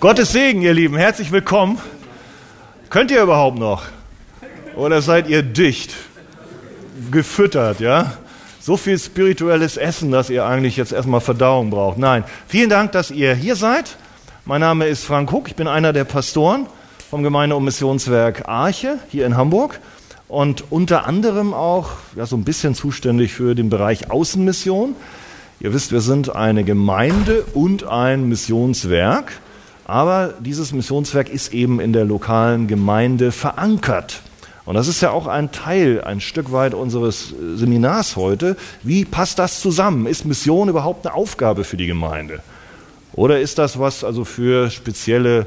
Gottes Segen, ihr Lieben, herzlich willkommen. Könnt ihr überhaupt noch? Oder seid ihr dicht? Gefüttert, ja? So viel spirituelles Essen, dass ihr eigentlich jetzt erstmal Verdauung braucht. Nein, vielen Dank, dass ihr hier seid. Mein Name ist Frank Huck, ich bin einer der Pastoren vom Gemeinde- und Missionswerk Arche hier in Hamburg und unter anderem auch ja, so ein bisschen zuständig für den Bereich Außenmission. Ihr wisst, wir sind eine Gemeinde und ein Missionswerk, aber dieses Missionswerk ist eben in der lokalen Gemeinde verankert. Und das ist ja auch ein Teil, ein Stück weit unseres Seminars heute. Wie passt das zusammen? Ist Mission überhaupt eine Aufgabe für die Gemeinde? Oder ist das was also für spezielle,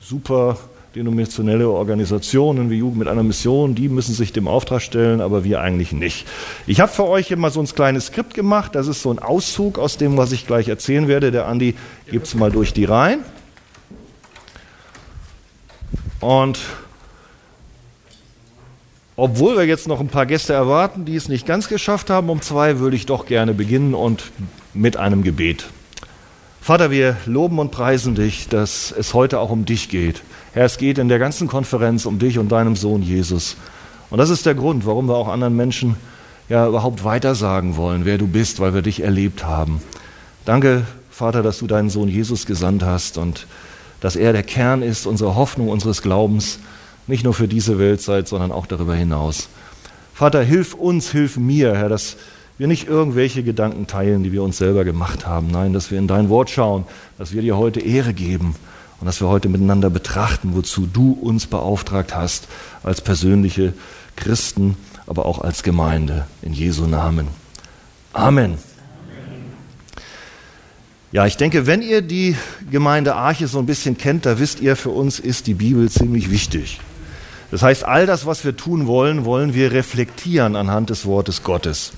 super denominationelle Organisationen wie Jugend mit einer Mission, die müssen sich dem Auftrag stellen, aber wir eigentlich nicht. Ich habe für euch hier mal so ein kleines Skript gemacht. Das ist so ein Auszug aus dem, was ich gleich erzählen werde. Der Andi gibt es mal durch die Reihen. Und obwohl wir jetzt noch ein paar Gäste erwarten, die es nicht ganz geschafft haben, um zwei würde ich doch gerne beginnen und mit einem Gebet. Vater, wir loben und preisen dich, dass es heute auch um dich geht. Herr, es geht in der ganzen Konferenz um dich und deinem Sohn Jesus. Und das ist der Grund, warum wir auch anderen Menschen ja überhaupt weitersagen wollen, wer du bist, weil wir dich erlebt haben. Danke, Vater, dass du deinen Sohn Jesus gesandt hast und dass er der Kern ist, unsere Hoffnung, unseres Glaubens, nicht nur für diese Weltzeit, sondern auch darüber hinaus. Vater, hilf uns, hilf mir, Herr, dass wir nicht irgendwelche Gedanken teilen, die wir uns selber gemacht haben. Nein, dass wir in dein Wort schauen, dass wir dir heute Ehre geben und dass wir heute miteinander betrachten, wozu du uns beauftragt hast, als persönliche Christen, aber auch als Gemeinde. In Jesu Namen. Amen. Ja, ich denke, wenn ihr die Gemeinde Arche so ein bisschen kennt, da wisst ihr, für uns ist die Bibel ziemlich wichtig. Das heißt, all das, was wir tun wollen, wollen wir reflektieren anhand des Wortes Gottes.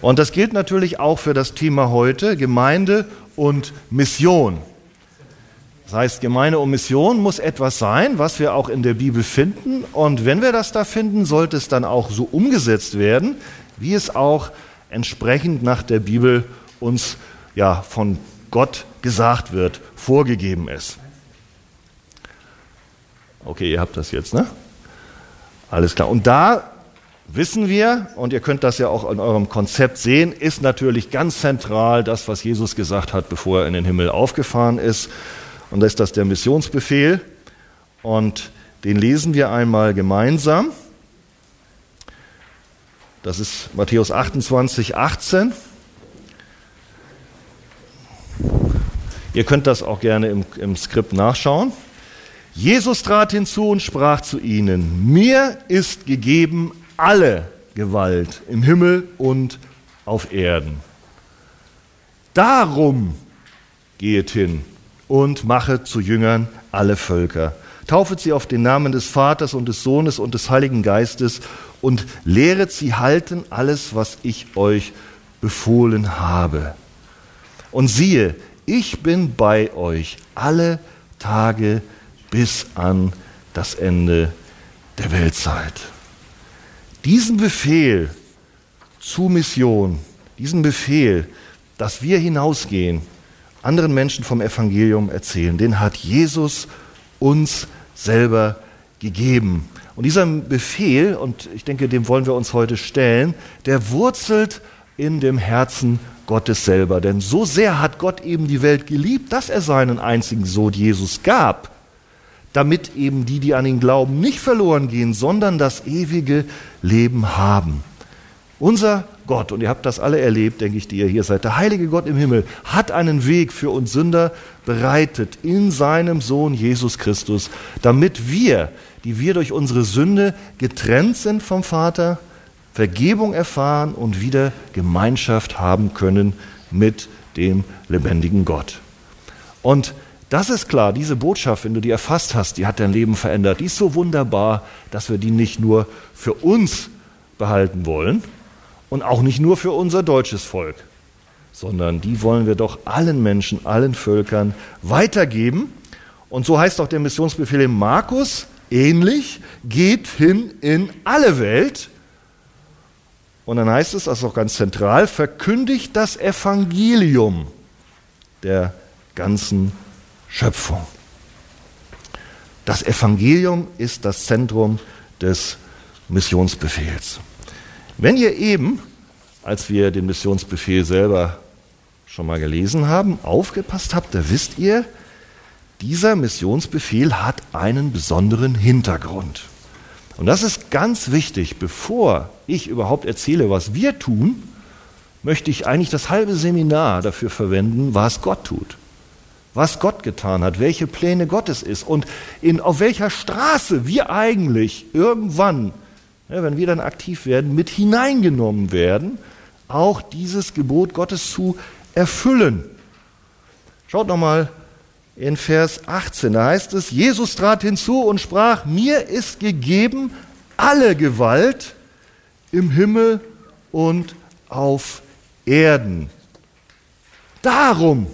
Und das gilt natürlich auch für das Thema heute, Gemeinde und Mission. Das heißt, Gemeinde und Mission muss etwas sein, was wir auch in der Bibel finden. Und wenn wir das da finden, sollte es dann auch so umgesetzt werden, wie es auch entsprechend nach der Bibel uns ja von Gott gesagt wird, vorgegeben ist. Okay, ihr habt das jetzt, ne? Alles klar. Und da wissen wir, und ihr könnt das ja auch in eurem Konzept sehen, ist natürlich ganz zentral das, was Jesus gesagt hat, bevor er in den Himmel aufgefahren ist. Und da ist das der Missionsbefehl. Und den lesen wir einmal gemeinsam. Das ist Matthäus 28, 18. Ihr könnt das auch gerne im, im Skript nachschauen. Jesus trat hinzu und sprach zu ihnen, mir ist gegeben alle Gewalt im Himmel und auf Erden. Darum geht hin und mache zu Jüngern alle Völker. Taufet sie auf den Namen des Vaters und des Sohnes und des Heiligen Geistes und lehret sie halten alles, was ich euch befohlen habe. Und siehe, ich bin bei euch alle Tage bis an das Ende der Weltzeit. Diesen Befehl zu Mission, diesen Befehl, dass wir hinausgehen, anderen Menschen vom Evangelium erzählen. Den hat Jesus uns selber gegeben. Und dieser Befehl, und ich denke, dem wollen wir uns heute stellen, der wurzelt in dem Herzen Gottes selber. Denn so sehr hat Gott eben die Welt geliebt, dass er seinen einzigen Sohn Jesus gab, damit eben die, die an ihn glauben, nicht verloren gehen, sondern das ewige Leben haben. Unser Gott, und ihr habt das alle erlebt, denke ich, die ihr hier seid, der heilige Gott im Himmel hat einen Weg für uns Sünder bereitet in seinem Sohn Jesus Christus, damit wir, die wir durch unsere Sünde getrennt sind vom Vater, Vergebung erfahren und wieder Gemeinschaft haben können mit dem lebendigen Gott. Und das ist klar, diese Botschaft, wenn du die erfasst hast, die hat dein Leben verändert. Die ist so wunderbar, dass wir die nicht nur für uns behalten wollen, und auch nicht nur für unser deutsches Volk, sondern die wollen wir doch allen Menschen, allen Völkern weitergeben. Und so heißt auch der Missionsbefehl in Markus ähnlich, geht hin in alle Welt. Und dann heißt es, das ist auch ganz zentral, verkündigt das Evangelium der ganzen Schöpfung. Das Evangelium ist das Zentrum des Missionsbefehls. Wenn ihr eben, als wir den Missionsbefehl selber schon mal gelesen haben, aufgepasst habt, da wisst ihr, dieser Missionsbefehl hat einen besonderen Hintergrund. Und das ist ganz wichtig. Bevor ich überhaupt erzähle, was wir tun, möchte ich eigentlich das halbe Seminar dafür verwenden, was Gott tut. Was Gott getan hat, welche Pläne Gottes ist und in, auf welcher Straße wir eigentlich irgendwann, ja, wenn wir dann aktiv werden, mit hineingenommen werden, auch dieses Gebot Gottes zu erfüllen. Schaut nochmal in Vers 18, da heißt es, Jesus trat hinzu und sprach, mir ist gegeben alle Gewalt im Himmel und auf Erden. Darum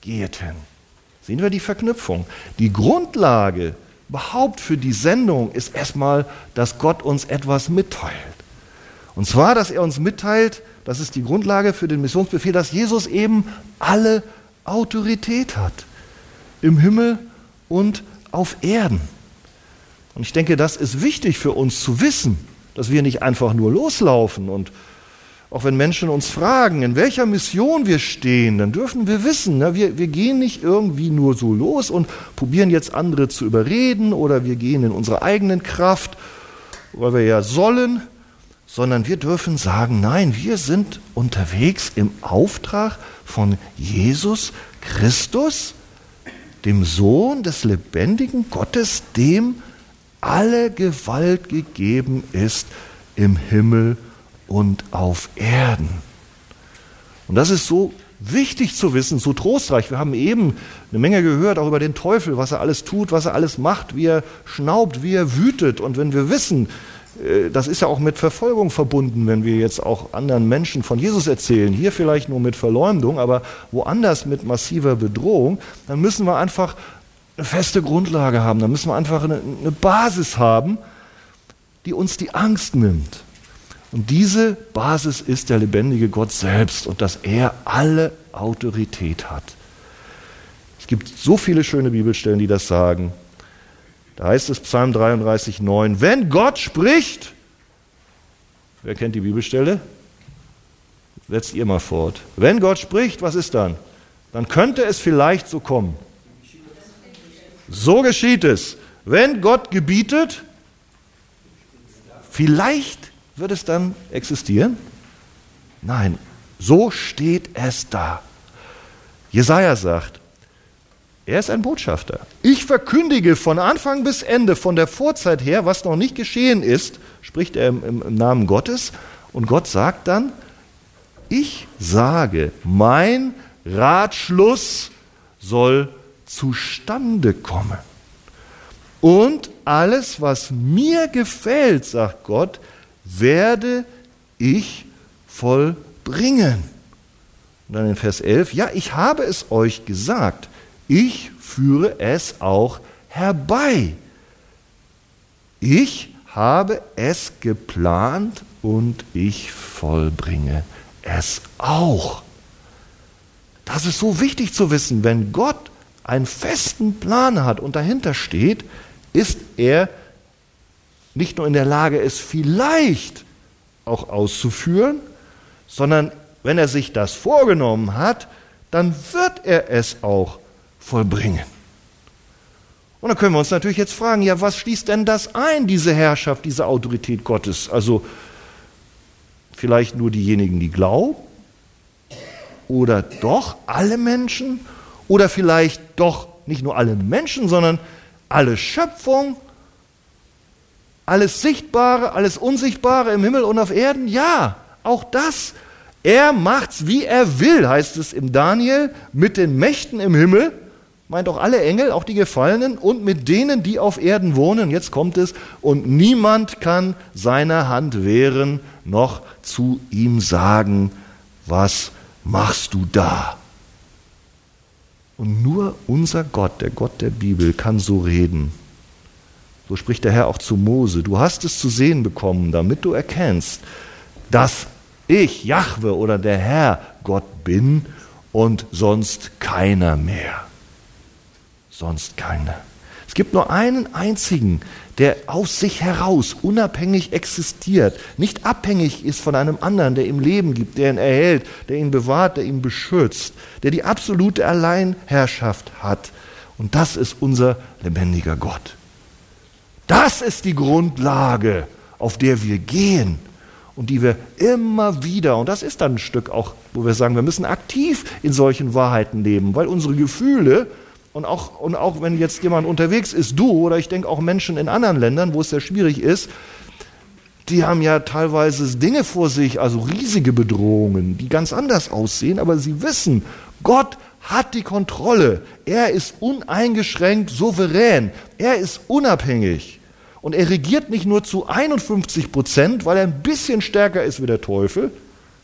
geht hin. Sehen wir die Verknüpfung. Die Grundlage überhaupt für die Sendung ist erstmal, dass Gott uns etwas mitteilt. Und zwar, dass er uns mitteilt, das ist die Grundlage für den Missionsbefehl, dass Jesus eben alle Autorität hat. Im Himmel und auf Erden. Und ich denke, das ist wichtig für uns zu wissen, dass wir nicht einfach nur loslaufen und auch wenn Menschen uns fragen, in welcher Mission wir stehen, dann dürfen wir wissen, ne, wir, wir gehen nicht irgendwie nur so los und probieren jetzt andere zu überreden oder wir gehen in unsere eigenen Kraft, weil wir ja sollen, sondern wir dürfen sagen, nein, wir sind unterwegs im Auftrag von Jesus Christus, dem Sohn des lebendigen Gottes, dem alle Gewalt gegeben ist im Himmel und auf Erden. Und das ist so wichtig zu wissen, so trostreich. Wir haben eben eine Menge gehört, auch über den Teufel, was er alles tut, was er alles macht, wie er schnaubt, wie er wütet. Und wenn wir wissen, äh, das ist ja auch mit Verfolgung verbunden, wenn wir jetzt auch anderen Menschen von Jesus erzählen, hier vielleicht nur mit Verleumdung, aber woanders mit massiver Bedrohung, dann müssen wir einfach eine feste Grundlage haben, dann müssen wir einfach eine, eine Basis haben, die uns die Angst nimmt. Und diese Basis ist der lebendige Gott selbst und dass er alle Autorität hat. Es gibt so viele schöne Bibelstellen, die das sagen. Da heißt es Psalm 33, 9, wenn Gott spricht, wer kennt die Bibelstelle? Setzt ihr mal fort. Wenn Gott spricht, was ist dann? Dann könnte es vielleicht so kommen. So geschieht es. Wenn Gott gebietet, vielleicht wird es dann existieren? Nein, so steht es da. Jesaja sagt, er ist ein Botschafter. Ich verkündige von Anfang bis Ende, von der Vorzeit her, was noch nicht geschehen ist, spricht er im, im Namen Gottes. Und Gott sagt dann, ich sage, mein Ratschluss soll zustande kommen. Und alles, was mir gefällt, sagt Gott, werde ich vollbringen. Und dann in Vers 11, ja, ich habe es euch gesagt, ich führe es auch herbei. Ich habe es geplant und ich vollbringe es auch. Das ist so wichtig zu wissen, wenn Gott einen festen Plan hat und dahinter steht, ist er nicht nur in der Lage ist, vielleicht auch auszuführen, sondern wenn er sich das vorgenommen hat, dann wird er es auch vollbringen. Und dann können wir uns natürlich jetzt fragen, ja, was schließt denn das ein, diese Herrschaft, diese Autorität Gottes? Also vielleicht nur diejenigen, die glauben? Oder doch alle Menschen? Oder vielleicht doch nicht nur alle Menschen, sondern alle Schöpfung? Alles Sichtbare, alles Unsichtbare im Himmel und auf Erden? Ja, auch das. Er macht's, wie er will, heißt es im Daniel, mit den Mächten im Himmel, meint auch alle Engel, auch die Gefallenen, und mit denen, die auf Erden wohnen. Jetzt kommt es, und niemand kann seiner Hand wehren, noch zu ihm sagen, was machst du da? Und nur unser Gott, der Gott der Bibel, kann so reden. So spricht der Herr auch zu Mose. Du hast es zu sehen bekommen, damit du erkennst, dass ich, Jahwe oder der Herr, Gott bin und sonst keiner mehr. Sonst keiner. Es gibt nur einen einzigen, der aus sich heraus unabhängig existiert, nicht abhängig ist von einem anderen, der ihm Leben gibt, der ihn erhält, der ihn bewahrt, der ihn beschützt, der die absolute Alleinherrschaft hat. Und das ist unser lebendiger Gott. Das ist die Grundlage, auf der wir gehen und die wir immer wieder, und das ist dann ein Stück auch, wo wir sagen, wir müssen aktiv in solchen Wahrheiten leben, weil unsere Gefühle und auch, und auch wenn jetzt jemand unterwegs ist, du oder ich denke auch Menschen in anderen Ländern, wo es sehr schwierig ist, die haben ja teilweise Dinge vor sich, also riesige Bedrohungen, die ganz anders aussehen, aber sie wissen, Gott hat die Kontrolle. Er ist uneingeschränkt souverän. Er ist unabhängig. Und er regiert nicht nur zu 51 Prozent, weil er ein bisschen stärker ist wie der Teufel,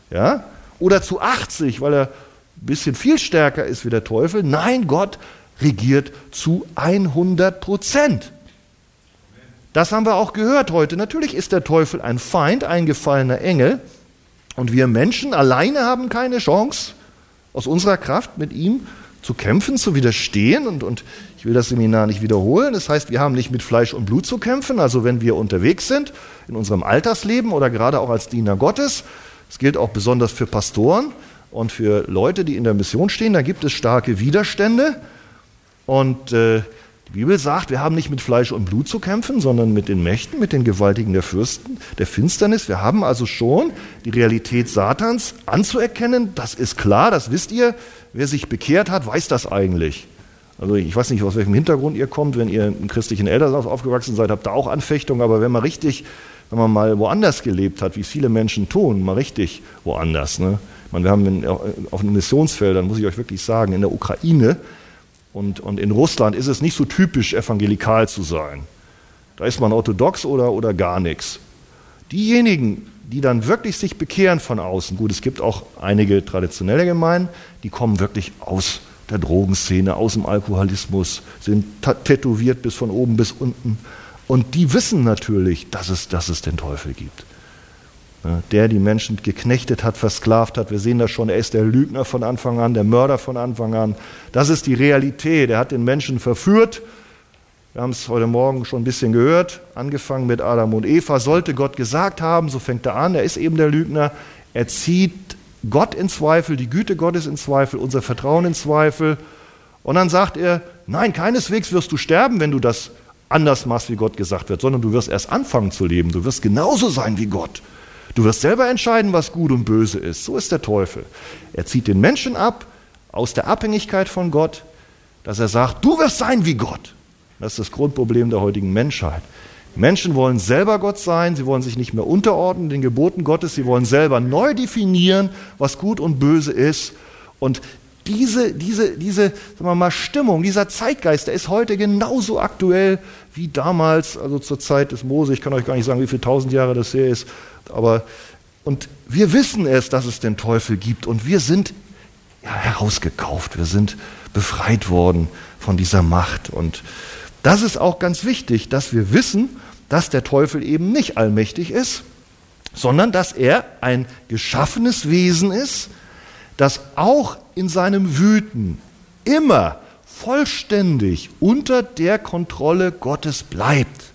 ja, oder zu 80, weil er ein bisschen viel stärker ist wie der Teufel. Nein, Gott regiert zu 100 Prozent. Das haben wir auch gehört heute. Natürlich ist der Teufel ein Feind, ein gefallener Engel. Und wir Menschen alleine haben keine Chance, aus unserer Kraft mit ihm zu kämpfen, zu widerstehen. Und, und ich will das Seminar nicht wiederholen. Das heißt, wir haben nicht mit Fleisch und Blut zu kämpfen. Also wenn wir unterwegs sind, in unserem Alltagsleben oder gerade auch als Diener Gottes, das gilt auch besonders für Pastoren und für Leute, die in der Mission stehen, da gibt es starke Widerstände. Und äh, die Bibel sagt, wir haben nicht mit Fleisch und Blut zu kämpfen, sondern mit den Mächten, mit den Gewaltigen der Fürsten, der Finsternis. Wir haben also schon die Realität Satans anzuerkennen. Das ist klar, das wisst ihr. Wer sich bekehrt hat, weiß das eigentlich. Also ich weiß nicht, aus welchem Hintergrund ihr kommt. Wenn ihr im christlichen Elternhaus aufgewachsen seid, habt ihr auch Anfechtungen. Aber wenn man richtig, wenn man mal woanders gelebt hat, wie viele Menschen tun, mal richtig woanders. Ne? Ich meine, wir haben in, auf den Missionsfeldern, muss ich euch wirklich sagen, in der Ukraine, und, und in Russland ist es nicht so typisch, evangelikal zu sein. Da ist man orthodox oder, oder gar nichts. Diejenigen, die dann wirklich sich bekehren von außen, gut, es gibt auch einige traditionelle Gemeinden, die kommen wirklich aus der Drogenszene, aus dem Alkoholismus, sind tätowiert bis von oben bis unten. Und die wissen natürlich, dass es, dass es den Teufel gibt der die Menschen geknechtet hat, versklavt hat. Wir sehen das schon, er ist der Lügner von Anfang an, der Mörder von Anfang an. Das ist die Realität. Er hat den Menschen verführt. Wir haben es heute Morgen schon ein bisschen gehört, angefangen mit Adam und Eva. Sollte Gott gesagt haben, so fängt er an, er ist eben der Lügner. Er zieht Gott in Zweifel, die Güte Gottes in Zweifel, unser Vertrauen in Zweifel. Und dann sagt er, nein, keineswegs wirst du sterben, wenn du das anders machst, wie Gott gesagt wird, sondern du wirst erst anfangen zu leben. Du wirst genauso sein wie Gott. Du wirst selber entscheiden, was gut und böse ist. So ist der Teufel. Er zieht den Menschen ab aus der Abhängigkeit von Gott, dass er sagt, du wirst sein wie Gott. Das ist das Grundproblem der heutigen Menschheit. Menschen wollen selber Gott sein, sie wollen sich nicht mehr unterordnen den Geboten Gottes, sie wollen selber neu definieren, was gut und böse ist. Und diese, diese, diese sagen wir mal, Stimmung, dieser Zeitgeist, der ist heute genauso aktuell wie damals, also zur Zeit des Mose. Ich kann euch gar nicht sagen, wie viele tausend Jahre das her ist. Aber, und wir wissen es, dass es den Teufel gibt und wir sind ja, herausgekauft, wir sind befreit worden von dieser Macht. Und das ist auch ganz wichtig, dass wir wissen, dass der Teufel eben nicht allmächtig ist, sondern dass er ein geschaffenes Wesen ist, das auch in seinem Wüten immer vollständig unter der Kontrolle Gottes bleibt.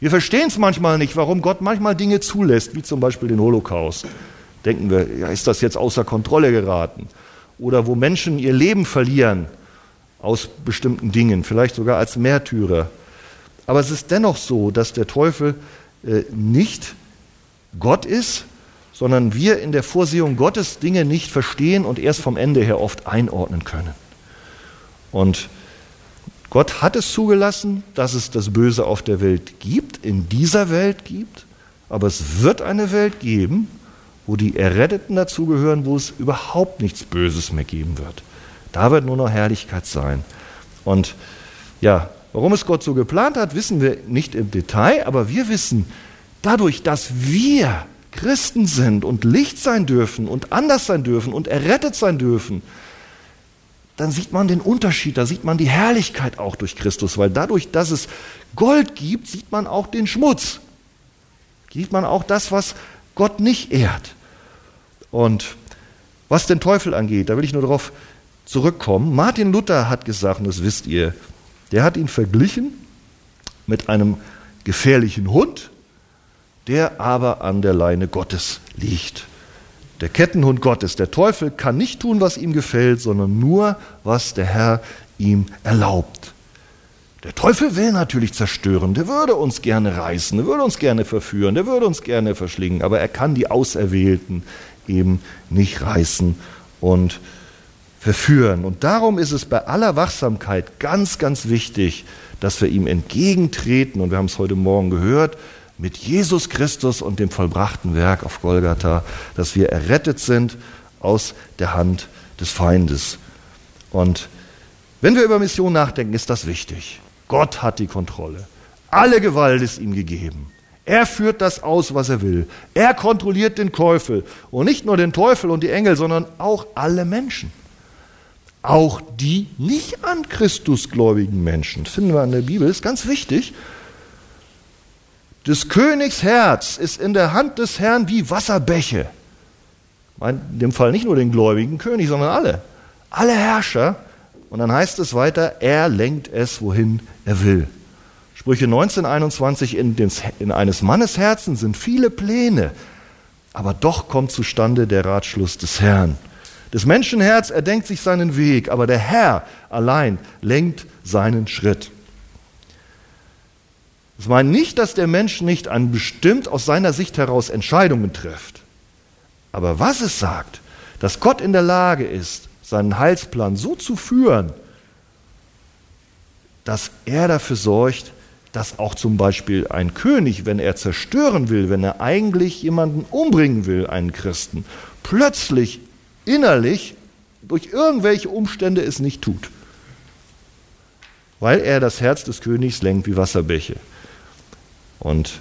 Wir verstehen es manchmal nicht, warum Gott manchmal Dinge zulässt, wie zum Beispiel den Holocaust. Denken wir, ja, ist das jetzt außer Kontrolle geraten? Oder wo Menschen ihr Leben verlieren aus bestimmten Dingen, vielleicht sogar als Märtyrer. Aber es ist dennoch so, dass der Teufel äh, nicht Gott ist, sondern wir in der Vorsehung Gottes Dinge nicht verstehen und erst vom Ende her oft einordnen können. Und Gott hat es zugelassen, dass es das Böse auf der Welt gibt, in dieser Welt gibt, aber es wird eine Welt geben, wo die Erretteten dazugehören, wo es überhaupt nichts Böses mehr geben wird. Da wird nur noch Herrlichkeit sein. Und ja, warum es Gott so geplant hat, wissen wir nicht im Detail, aber wir wissen, dadurch, dass wir Christen sind und Licht sein dürfen und anders sein dürfen und errettet sein dürfen, dann sieht man den Unterschied, da sieht man die Herrlichkeit auch durch Christus, weil dadurch, dass es Gold gibt, sieht man auch den Schmutz. Sieht man auch das, was Gott nicht ehrt. Und was den Teufel angeht, da will ich nur darauf zurückkommen. Martin Luther hat gesagt, und das wisst ihr, Der hat ihn verglichen mit einem gefährlichen Hund, der aber an der Leine Gottes liegt. Der Kettenhund Gottes, der Teufel kann nicht tun, was ihm gefällt, sondern nur, was der Herr ihm erlaubt. Der Teufel will natürlich zerstören, der würde uns gerne reißen, der würde uns gerne verführen, der würde uns gerne verschlingen, aber er kann die Auserwählten eben nicht reißen und verführen. Und darum ist es bei aller Wachsamkeit ganz, ganz wichtig, dass wir ihm entgegentreten, und wir haben es heute Morgen gehört, mit Jesus Christus und dem vollbrachten Werk auf Golgatha, dass wir errettet sind aus der Hand des Feindes. Und wenn wir über Mission nachdenken, ist das wichtig. Gott hat die Kontrolle. Alle Gewalt ist ihm gegeben. Er führt das aus, was er will. Er kontrolliert den Teufel. Und nicht nur den Teufel und die Engel, sondern auch alle Menschen. Auch die nicht an Christus gläubigen Menschen. Das finden wir in der Bibel, das ist ganz wichtig. Des Königs Herz ist in der Hand des Herrn wie Wasserbäche. In dem Fall nicht nur den gläubigen König, sondern alle. Alle Herrscher. Und dann heißt es weiter, er lenkt es, wohin er will. Sprüche 1921, in, in eines Mannes Herzen sind viele Pläne, aber doch kommt zustande der Ratschluss des Herrn. Des Menschenherz erdenkt sich seinen Weg, aber der Herr allein lenkt seinen Schritt. Das meint nicht, dass der Mensch nicht an bestimmt aus seiner Sicht heraus Entscheidungen trifft. Aber was es sagt, dass Gott in der Lage ist, seinen Heilsplan so zu führen, dass er dafür sorgt, dass auch zum Beispiel ein König, wenn er zerstören will, wenn er eigentlich jemanden umbringen will, einen Christen, plötzlich innerlich durch irgendwelche Umstände es nicht tut, weil er das Herz des Königs lenkt wie Wasserbäche. Und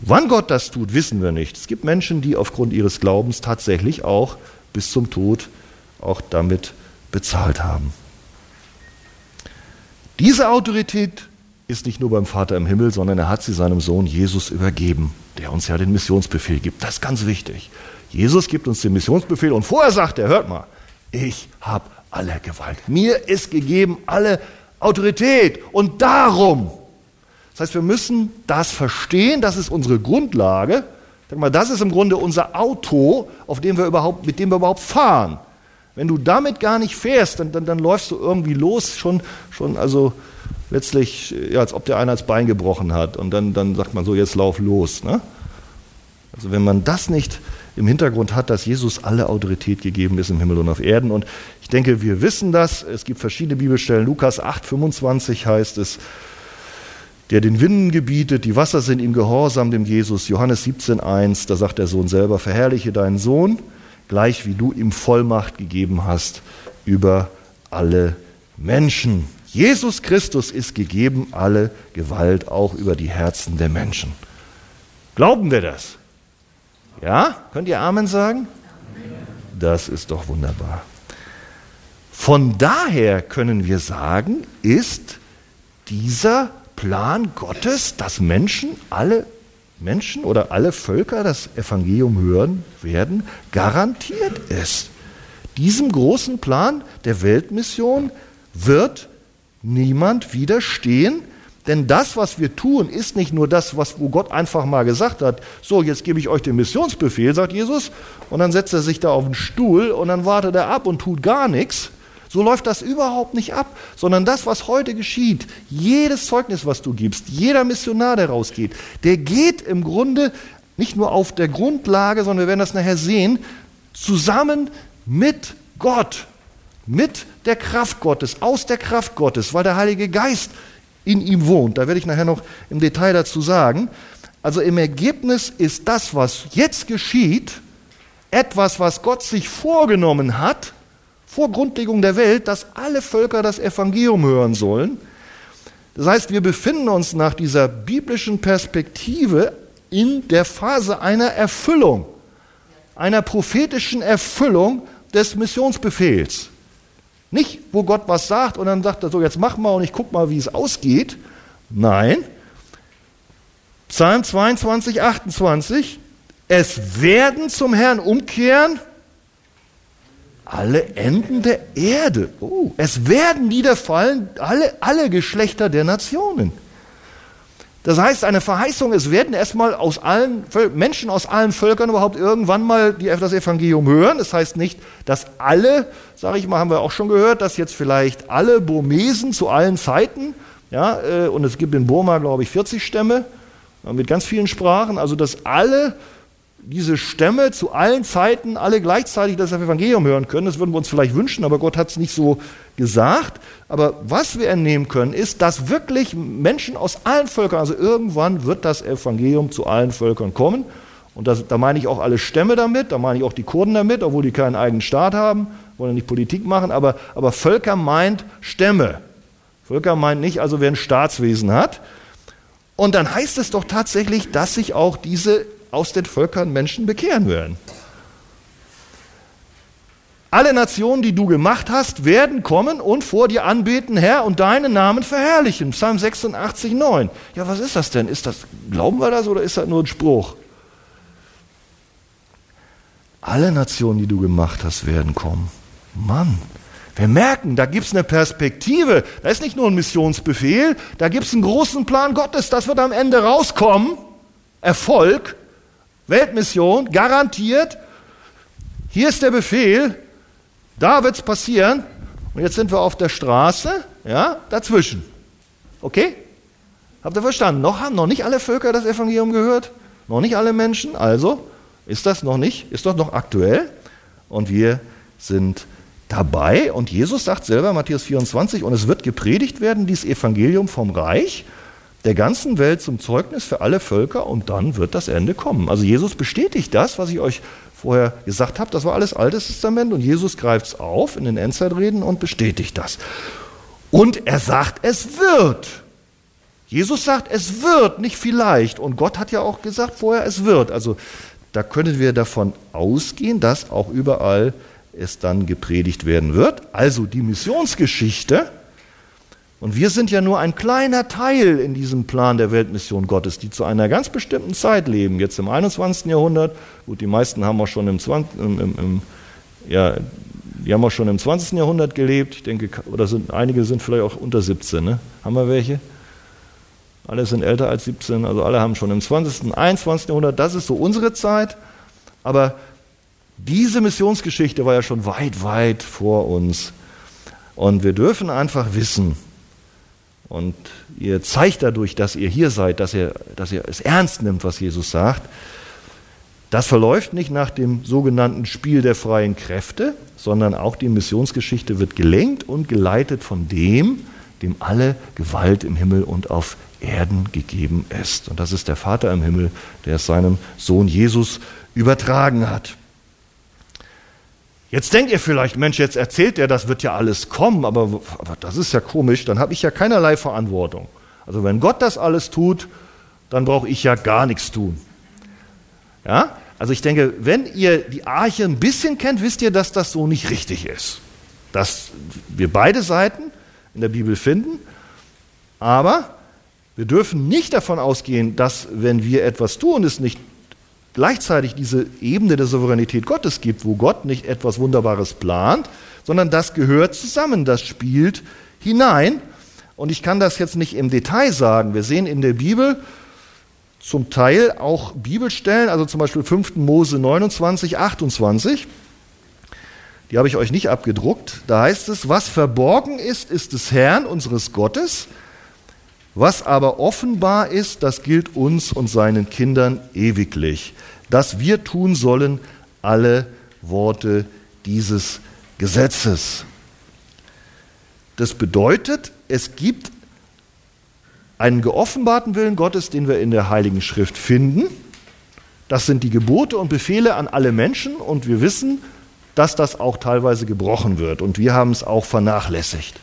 wann Gott das tut, wissen wir nicht. Es gibt Menschen, die aufgrund ihres Glaubens tatsächlich auch bis zum Tod auch damit bezahlt haben. Diese Autorität ist nicht nur beim Vater im Himmel, sondern er hat sie seinem Sohn Jesus übergeben, der uns ja den Missionsbefehl gibt. Das ist ganz wichtig. Jesus gibt uns den Missionsbefehl und vorher sagt er, hört mal, ich habe alle Gewalt. Mir ist gegeben alle Autorität und darum das heißt, wir müssen das verstehen, das ist unsere Grundlage. Das ist im Grunde unser Auto, auf dem wir überhaupt, mit dem wir überhaupt fahren. Wenn du damit gar nicht fährst, dann, dann, dann läufst du irgendwie los, schon, schon also letztlich, ja, als ob der einer das Bein gebrochen hat. Und dann, dann sagt man so, jetzt lauf los. Ne? Also wenn man das nicht im Hintergrund hat, dass Jesus alle Autorität gegeben ist im Himmel und auf Erden. Und ich denke, wir wissen das. Es gibt verschiedene Bibelstellen. Lukas 8, 25 heißt es, der den Winden gebietet, die Wasser sind ihm gehorsam, dem Jesus. Johannes 17,1, da sagt der Sohn selber, verherrliche deinen Sohn, gleich wie du ihm Vollmacht gegeben hast über alle Menschen. Jesus Christus ist gegeben alle Gewalt, auch über die Herzen der Menschen. Glauben wir das? Ja? Könnt ihr Amen sagen? Das ist doch wunderbar. Von daher können wir sagen, ist dieser Plan Gottes, dass Menschen, alle Menschen oder alle Völker das Evangelium hören werden, garantiert ist. Diesem großen Plan der Weltmission wird niemand widerstehen, denn das, was wir tun, ist nicht nur das, was, wo Gott einfach mal gesagt hat, so, jetzt gebe ich euch den Missionsbefehl, sagt Jesus, und dann setzt er sich da auf den Stuhl und dann wartet er ab und tut gar nichts, so läuft das überhaupt nicht ab, sondern das, was heute geschieht, jedes Zeugnis, was du gibst, jeder Missionar, der rausgeht, der geht im Grunde nicht nur auf der Grundlage, sondern wir werden das nachher sehen, zusammen mit Gott, mit der Kraft Gottes, aus der Kraft Gottes, weil der Heilige Geist in ihm wohnt. Da werde ich nachher noch im Detail dazu sagen. Also im Ergebnis ist das, was jetzt geschieht, etwas, was Gott sich vorgenommen hat, vor Grundlegung der Welt, dass alle Völker das Evangelium hören sollen. Das heißt, wir befinden uns nach dieser biblischen Perspektive in der Phase einer Erfüllung, einer prophetischen Erfüllung des Missionsbefehls. Nicht, wo Gott was sagt und dann sagt er so, jetzt mach mal und ich guck mal, wie es ausgeht. Nein. Psalm 22, 28. Es werden zum Herrn umkehren alle Enden der Erde. Oh, es werden niederfallen alle, alle Geschlechter der Nationen. Das heißt, eine Verheißung, es werden erstmal aus allen Menschen aus allen Völkern überhaupt irgendwann mal das Evangelium hören. Das heißt nicht, dass alle, sage ich mal, haben wir auch schon gehört, dass jetzt vielleicht alle Burmesen zu allen Zeiten, ja, äh, und es gibt in Burma, glaube ich, 40 Stämme mit ganz vielen Sprachen, also dass alle diese Stämme zu allen Zeiten alle gleichzeitig das Evangelium hören können. Das würden wir uns vielleicht wünschen, aber Gott hat es nicht so gesagt. Aber was wir entnehmen können, ist, dass wirklich Menschen aus allen Völkern, also irgendwann wird das Evangelium zu allen Völkern kommen. Und das, da meine ich auch alle Stämme damit, da meine ich auch die Kurden damit, obwohl die keinen eigenen Staat haben, wollen nicht Politik machen, aber, aber Völker meint Stämme. Völker meint nicht, also wer ein Staatswesen hat. Und dann heißt es doch tatsächlich, dass sich auch diese aus den Völkern Menschen bekehren werden. Alle Nationen, die du gemacht hast, werden kommen und vor dir anbeten, Herr, und deinen Namen verherrlichen. Psalm 86, 9. Ja, was ist das denn? Ist das, glauben wir das oder ist das nur ein Spruch? Alle Nationen, die du gemacht hast, werden kommen. Mann, wir merken, da gibt es eine Perspektive. Da ist nicht nur ein Missionsbefehl, da gibt es einen großen Plan Gottes. Das wird am Ende rauskommen. Erfolg. Weltmission, garantiert. Hier ist der Befehl, da wird es passieren. Und jetzt sind wir auf der Straße, ja, dazwischen. Okay? Habt ihr verstanden? Noch haben noch nicht alle Völker das Evangelium gehört, noch nicht alle Menschen. Also ist das noch nicht, ist doch noch aktuell. Und wir sind dabei. Und Jesus sagt selber, Matthäus 24, und es wird gepredigt werden, dieses Evangelium vom Reich der ganzen Welt zum Zeugnis für alle Völker und dann wird das Ende kommen. Also Jesus bestätigt das, was ich euch vorher gesagt habe, das war alles Altes Testament und Jesus greift es auf in den Endzeitreden und bestätigt das. Und er sagt, es wird. Jesus sagt, es wird, nicht vielleicht. Und Gott hat ja auch gesagt vorher, es wird. Also da können wir davon ausgehen, dass auch überall es dann gepredigt werden wird. Also die Missionsgeschichte und wir sind ja nur ein kleiner Teil in diesem Plan der Weltmission Gottes, die zu einer ganz bestimmten Zeit leben, jetzt im 21. Jahrhundert. Gut, die meisten haben auch schon im, 20, im, im, im ja, die haben auch schon im 20. Jahrhundert gelebt. Ich denke, oder sind, einige sind vielleicht auch unter 17. Ne? Haben wir welche? Alle sind älter als 17, also alle haben schon im 20., 21. Jahrhundert, das ist so unsere Zeit. Aber diese Missionsgeschichte war ja schon weit, weit vor uns. Und wir dürfen einfach wissen, und ihr zeigt dadurch, dass ihr hier seid, dass ihr, dass ihr es ernst nimmt, was Jesus sagt. Das verläuft nicht nach dem sogenannten Spiel der freien Kräfte, sondern auch die Missionsgeschichte wird gelenkt und geleitet von dem, dem alle Gewalt im Himmel und auf Erden gegeben ist. Und das ist der Vater im Himmel, der es seinem Sohn Jesus übertragen hat. Jetzt denkt ihr vielleicht, Mensch, jetzt erzählt er, das wird ja alles kommen, aber, aber das ist ja komisch, dann habe ich ja keinerlei Verantwortung. Also wenn Gott das alles tut, dann brauche ich ja gar nichts tun. Ja? Also ich denke, wenn ihr die Arche ein bisschen kennt, wisst ihr, dass das so nicht richtig ist. Dass wir beide Seiten in der Bibel finden, aber wir dürfen nicht davon ausgehen, dass wenn wir etwas tun, es nicht gleichzeitig diese Ebene der Souveränität Gottes gibt, wo Gott nicht etwas Wunderbares plant, sondern das gehört zusammen, das spielt hinein. Und ich kann das jetzt nicht im Detail sagen. Wir sehen in der Bibel zum Teil auch Bibelstellen, also zum Beispiel 5. Mose 29, 28. Die habe ich euch nicht abgedruckt. Da heißt es, was verborgen ist, ist des Herrn, unseres Gottes. Was aber offenbar ist, das gilt uns und seinen Kindern ewiglich, dass wir tun sollen alle Worte dieses Gesetzes. Das bedeutet, es gibt einen geoffenbarten Willen Gottes, den wir in der Heiligen Schrift finden. Das sind die Gebote und Befehle an alle Menschen und wir wissen, dass das auch teilweise gebrochen wird und wir haben es auch vernachlässigt.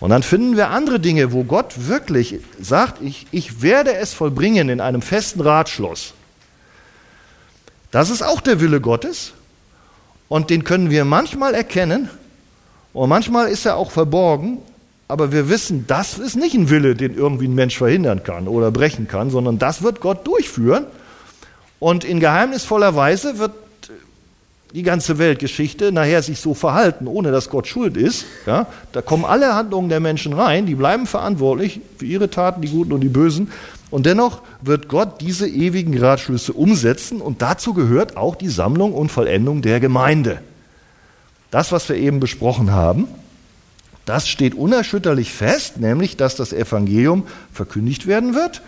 Und dann finden wir andere Dinge, wo Gott wirklich sagt, ich, ich werde es vollbringen in einem festen Ratschluss. Das ist auch der Wille Gottes. Und den können wir manchmal erkennen. Und manchmal ist er auch verborgen, aber wir wissen, das ist nicht ein Wille, den irgendwie ein Mensch verhindern kann oder brechen kann, sondern das wird Gott durchführen. Und in geheimnisvoller Weise wird die ganze Weltgeschichte nachher sich so verhalten, ohne dass Gott schuld ist, ja, da kommen alle Handlungen der Menschen rein, die bleiben verantwortlich für ihre Taten, die guten und die bösen. Und dennoch wird Gott diese ewigen Ratschlüsse umsetzen und dazu gehört auch die Sammlung und Vollendung der Gemeinde. Das, was wir eben besprochen haben, das steht unerschütterlich fest, nämlich dass das Evangelium verkündigt werden wird,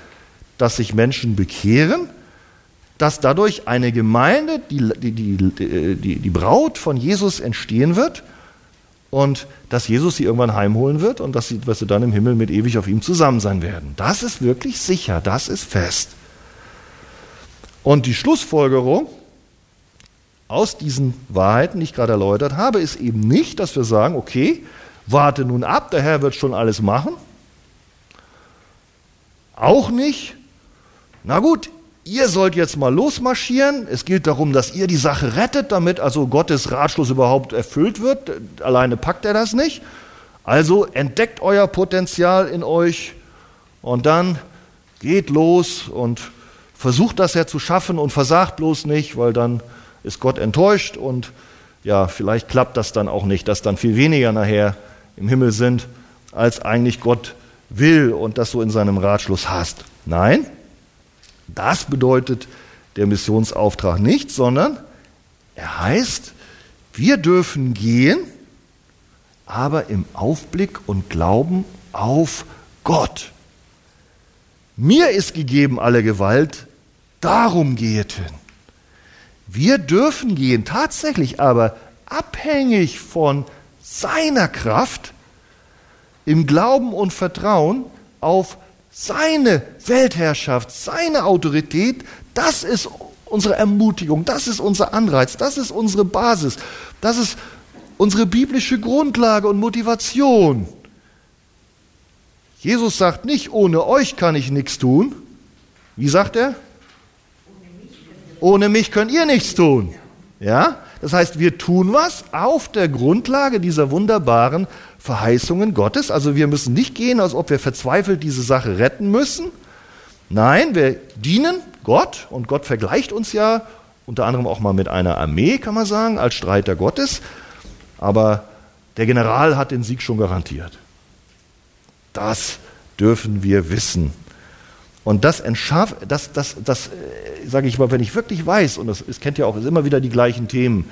dass sich Menschen bekehren dass dadurch eine Gemeinde, die, die, die, die, Braut von Jesus entstehen wird und dass Jesus sie irgendwann heimholen wird und dass sie, dass sie dann im Himmel mit ewig auf ihm zusammen sein werden. Das ist wirklich sicher, das ist fest. Und die Schlussfolgerung aus diesen Wahrheiten, die ich gerade erläutert habe, ist eben nicht, dass wir sagen, okay, warte nun ab, der Herr wird schon alles machen. Auch nicht, na gut, ihr sollt jetzt mal losmarschieren. Es geht darum, dass ihr die Sache rettet, damit also Gottes Ratschluss überhaupt erfüllt wird. Alleine packt er das nicht. Also entdeckt euer Potenzial in euch und dann geht los und versucht das ja zu schaffen und versagt bloß nicht, weil dann ist Gott enttäuscht und ja, vielleicht klappt das dann auch nicht, dass dann viel weniger nachher im Himmel sind, als eigentlich Gott will und das so in seinem Ratschluss hast. Nein, das bedeutet der Missionsauftrag nicht, sondern er heißt, wir dürfen gehen, aber im Aufblick und Glauben auf Gott. Mir ist gegeben alle Gewalt, darum geht hin. Wir dürfen gehen, tatsächlich aber abhängig von seiner Kraft, im Glauben und Vertrauen auf seine Weltherrschaft, seine Autorität, das ist unsere Ermutigung, das ist unser Anreiz, das ist unsere Basis, das ist unsere biblische Grundlage und Motivation. Jesus sagt nicht, ohne euch kann ich nichts tun. Wie sagt er? Ohne mich könnt ihr nichts tun. Ja? Das heißt, wir tun was auf der Grundlage dieser wunderbaren Verheißungen Gottes. Also wir müssen nicht gehen, als ob wir verzweifelt diese Sache retten müssen. Nein, wir dienen Gott und Gott vergleicht uns ja unter anderem auch mal mit einer Armee, kann man sagen, als Streiter Gottes. Aber der General hat den Sieg schon garantiert. Das dürfen wir wissen. Und das entschärft, das, das, das äh, sage ich mal, wenn ich wirklich weiß, und das, es kennt ja auch immer wieder die gleichen Themen,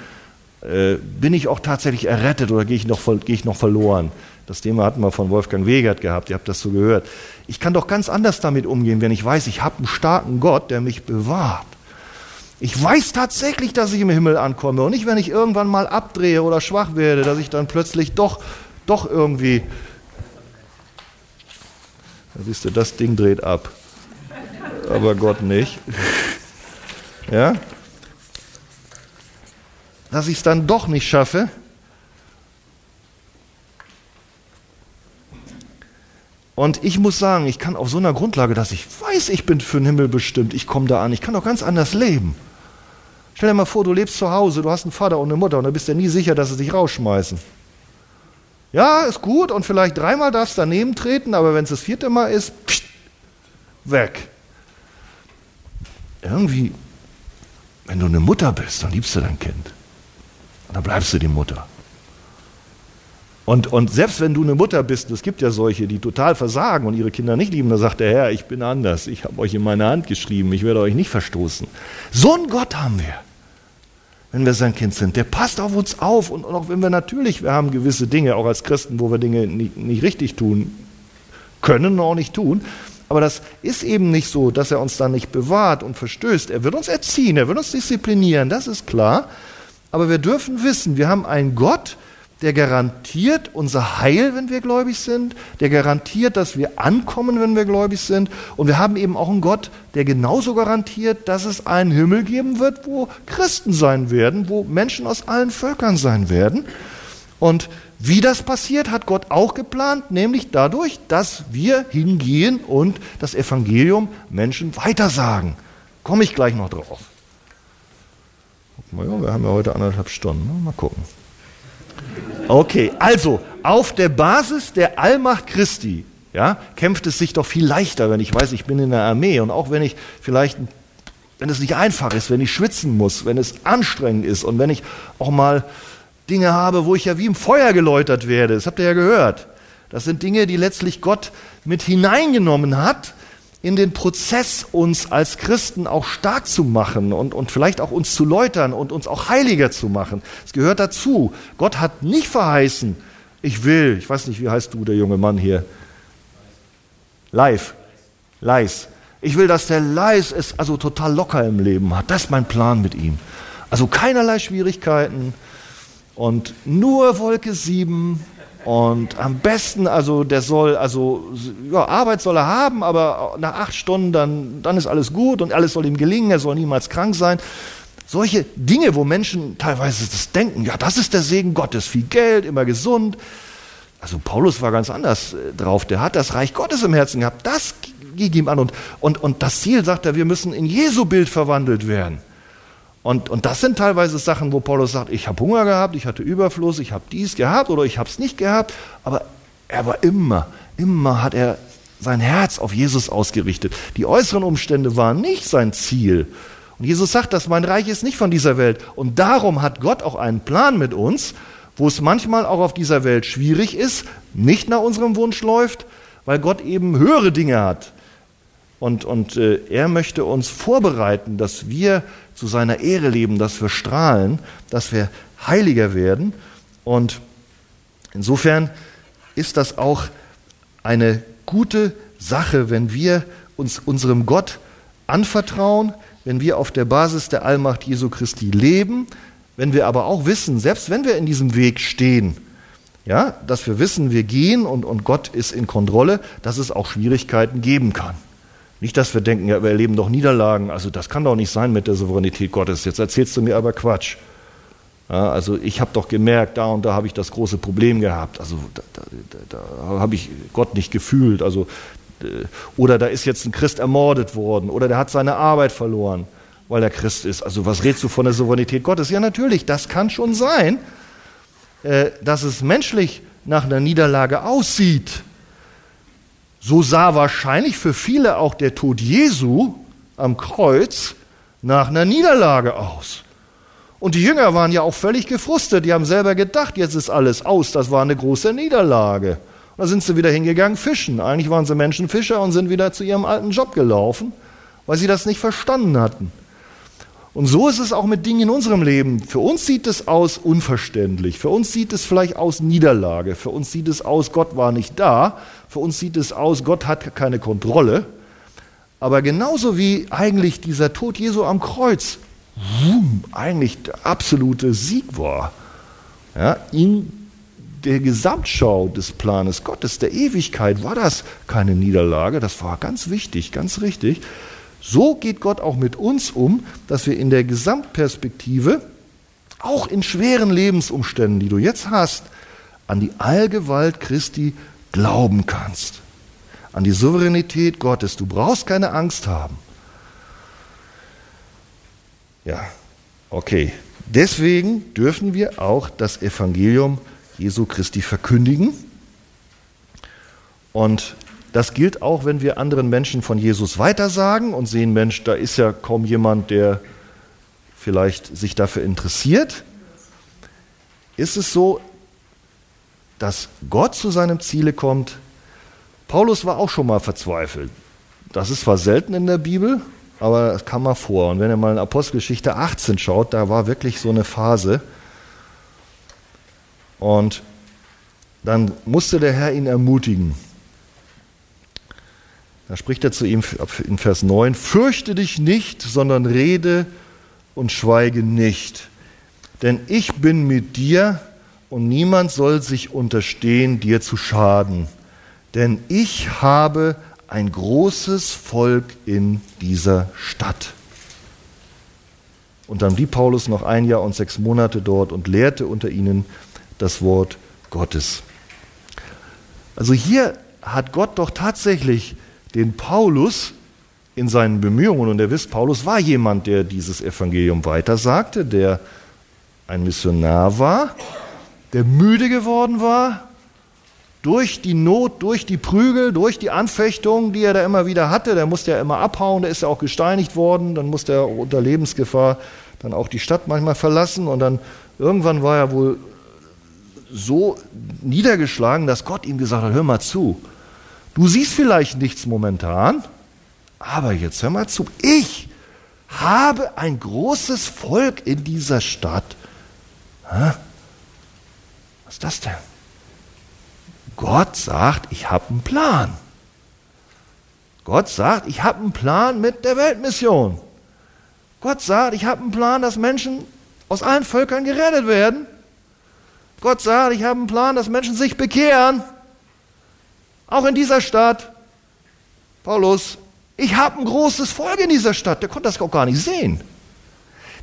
äh, bin ich auch tatsächlich errettet oder gehe ich, noch, gehe ich noch verloren? Das Thema hatten wir von Wolfgang Wegert gehabt, ihr habt das so gehört. Ich kann doch ganz anders damit umgehen, wenn ich weiß, ich habe einen starken Gott, der mich bewahrt. Ich weiß tatsächlich, dass ich im Himmel ankomme und nicht, wenn ich irgendwann mal abdrehe oder schwach werde, dass ich dann plötzlich doch, doch irgendwie. Da siehst du, das Ding dreht ab. Aber Gott nicht. Ja? Dass ich es dann doch nicht schaffe. Und ich muss sagen, ich kann auf so einer Grundlage, dass ich weiß, ich bin für den Himmel bestimmt, ich komme da an, ich kann auch ganz anders leben. Stell dir mal vor, du lebst zu Hause, du hast einen Vater und eine Mutter und da bist du nie sicher, dass sie dich rausschmeißen. Ja, ist gut und vielleicht dreimal darfst du daneben treten, aber wenn es das vierte Mal ist, pst, weg. Irgendwie, wenn du eine Mutter bist, dann liebst du dein Kind dann bleibst du die Mutter. Und, und selbst wenn du eine Mutter bist, es gibt ja solche, die total versagen und ihre Kinder nicht lieben, dann sagt der Herr, ich bin anders, ich habe euch in meine Hand geschrieben, ich werde euch nicht verstoßen. So einen Gott haben wir, wenn wir sein Kind sind. Der passt auf uns auf und, und auch wenn wir natürlich, wir haben gewisse Dinge, auch als Christen, wo wir Dinge nicht, nicht richtig tun können und auch nicht tun, aber das ist eben nicht so, dass er uns dann nicht bewahrt und verstößt. Er wird uns erziehen, er wird uns disziplinieren, das ist klar. Aber wir dürfen wissen, wir haben einen Gott, der garantiert unser Heil, wenn wir gläubig sind, der garantiert, dass wir ankommen, wenn wir gläubig sind. Und wir haben eben auch einen Gott, der genauso garantiert, dass es einen Himmel geben wird, wo Christen sein werden, wo Menschen aus allen Völkern sein werden. Und wie das passiert, hat Gott auch geplant, nämlich dadurch, dass wir hingehen und das Evangelium Menschen weitersagen. Komme ich gleich noch drauf. Naja, wir haben ja heute anderthalb Stunden. Ne? Mal gucken. Okay, also auf der Basis der Allmacht Christi ja, kämpft es sich doch viel leichter, wenn ich weiß, ich bin in der Armee und auch wenn ich vielleicht wenn es nicht einfach ist, wenn ich schwitzen muss, wenn es anstrengend ist und wenn ich auch mal Dinge habe, wo ich ja wie im Feuer geläutert werde. Das habt ihr ja gehört. Das sind Dinge, die letztlich Gott mit hineingenommen hat in den Prozess, uns als Christen auch stark zu machen und, und vielleicht auch uns zu läutern und uns auch heiliger zu machen. Es gehört dazu. Gott hat nicht verheißen, ich will, ich weiß nicht, wie heißt du, der junge Mann hier? Live. Leis. Ich will, dass der Leis es also total locker im Leben hat. Das ist mein Plan mit ihm. Also keinerlei Schwierigkeiten und nur Wolke 7 und am besten, also der soll, also ja, Arbeit soll er haben, aber nach acht Stunden, dann, dann ist alles gut und alles soll ihm gelingen, er soll niemals krank sein. Solche Dinge, wo Menschen teilweise das denken, ja, das ist der Segen Gottes, viel Geld, immer gesund. Also Paulus war ganz anders äh, drauf, der hat das Reich Gottes im Herzen gehabt, das ging ihm an. Und, und, und das Ziel, sagt er, wir müssen in Jesu Bild verwandelt werden. Und, und das sind teilweise Sachen, wo Paulus sagt, ich habe Hunger gehabt, ich hatte Überfluss, ich habe dies gehabt oder ich habe es nicht gehabt. Aber er war immer, immer hat er sein Herz auf Jesus ausgerichtet. Die äußeren Umstände waren nicht sein Ziel. Und Jesus sagt, dass mein Reich ist nicht von dieser Welt. Und darum hat Gott auch einen Plan mit uns, wo es manchmal auch auf dieser Welt schwierig ist, nicht nach unserem Wunsch läuft, weil Gott eben höhere Dinge hat. Und, und äh, er möchte uns vorbereiten, dass wir zu seiner Ehre leben, dass wir strahlen, dass wir heiliger werden. Und insofern ist das auch eine gute Sache, wenn wir uns unserem Gott anvertrauen, wenn wir auf der Basis der Allmacht Jesu Christi leben, wenn wir aber auch wissen, selbst wenn wir in diesem Weg stehen, ja, dass wir wissen, wir gehen und, und Gott ist in Kontrolle, dass es auch Schwierigkeiten geben kann. Nicht, dass wir denken, ja, wir erleben doch Niederlagen, also das kann doch nicht sein mit der Souveränität Gottes. Jetzt erzählst du mir aber Quatsch. Ja, also ich habe doch gemerkt, da und da habe ich das große Problem gehabt. Also da, da, da, habe ich Gott nicht gefühlt. Also, äh, oder da ist jetzt ein Christ ermordet worden oder der hat seine Arbeit verloren, weil er Christ ist. Also was redest du von der Souveränität Gottes? Ja natürlich, das kann schon sein. Äh, dass es menschlich nach einer Niederlage aussieht. So sah wahrscheinlich für viele auch der Tod Jesu am Kreuz nach einer Niederlage aus. Und die Jünger waren ja auch völlig gefrustet. Die haben selber gedacht, jetzt ist alles aus. Das war eine große Niederlage. Und da sind sie wieder hingegangen fischen. Eigentlich waren sie Menschenfischer und sind wieder zu ihrem alten Job gelaufen, weil sie das nicht verstanden hatten. Und so ist es auch mit Dingen in unserem Leben. Für uns sieht es aus unverständlich. Für uns sieht es vielleicht aus Niederlage. Für uns sieht es aus, Gott war nicht da. Für uns sieht es aus, Gott hat keine Kontrolle. Aber genauso wie eigentlich dieser Tod Jesu am Kreuz wum, eigentlich der absolute Sieg war, ja, in der Gesamtschau des Planes Gottes, der Ewigkeit, war das keine Niederlage. Das war ganz wichtig, ganz richtig. So geht Gott auch mit uns um, dass wir in der Gesamtperspektive, auch in schweren Lebensumständen, die du jetzt hast, an die Allgewalt Christi glauben kannst. An die Souveränität Gottes. Du brauchst keine Angst haben. Ja, okay. Deswegen dürfen wir auch das Evangelium Jesu Christi verkündigen. Und das gilt auch, wenn wir anderen Menschen von Jesus weitersagen und sehen, Mensch, da ist ja kaum jemand, der vielleicht sich dafür interessiert. Ist es so, dass Gott zu seinem Ziele kommt? Paulus war auch schon mal verzweifelt. Das ist zwar selten in der Bibel, aber es kam mal vor. Und wenn ihr mal in Apostelgeschichte 18 schaut, da war wirklich so eine Phase. Und dann musste der Herr ihn ermutigen. Da spricht er zu ihm in Vers 9, fürchte dich nicht, sondern rede und schweige nicht. Denn ich bin mit dir und niemand soll sich unterstehen, dir zu schaden. Denn ich habe ein großes Volk in dieser Stadt. Und dann blieb Paulus noch ein Jahr und sechs Monate dort und lehrte unter ihnen das Wort Gottes. Also hier hat Gott doch tatsächlich den Paulus in seinen Bemühungen, und ihr wisst, Paulus war jemand, der dieses Evangelium weitersagte, der ein Missionar war, der müde geworden war durch die Not, durch die Prügel, durch die Anfechtungen, die er da immer wieder hatte. Der musste ja immer abhauen, der ist ja auch gesteinigt worden, dann musste er unter Lebensgefahr dann auch die Stadt manchmal verlassen und dann irgendwann war er wohl so niedergeschlagen, dass Gott ihm gesagt hat, hör mal zu, du siehst vielleicht nichts momentan, aber jetzt hör mal zu, ich habe ein großes Volk in dieser Stadt. Hä? Was ist das denn? Gott sagt, ich habe einen Plan. Gott sagt, ich habe einen Plan mit der Weltmission. Gott sagt, ich habe einen Plan, dass Menschen aus allen Völkern gerettet werden. Gott sagt, ich habe einen Plan, dass Menschen sich bekehren. Auch in dieser Stadt. Paulus, ich habe ein großes Volk in dieser Stadt. Der konnte das auch gar nicht sehen.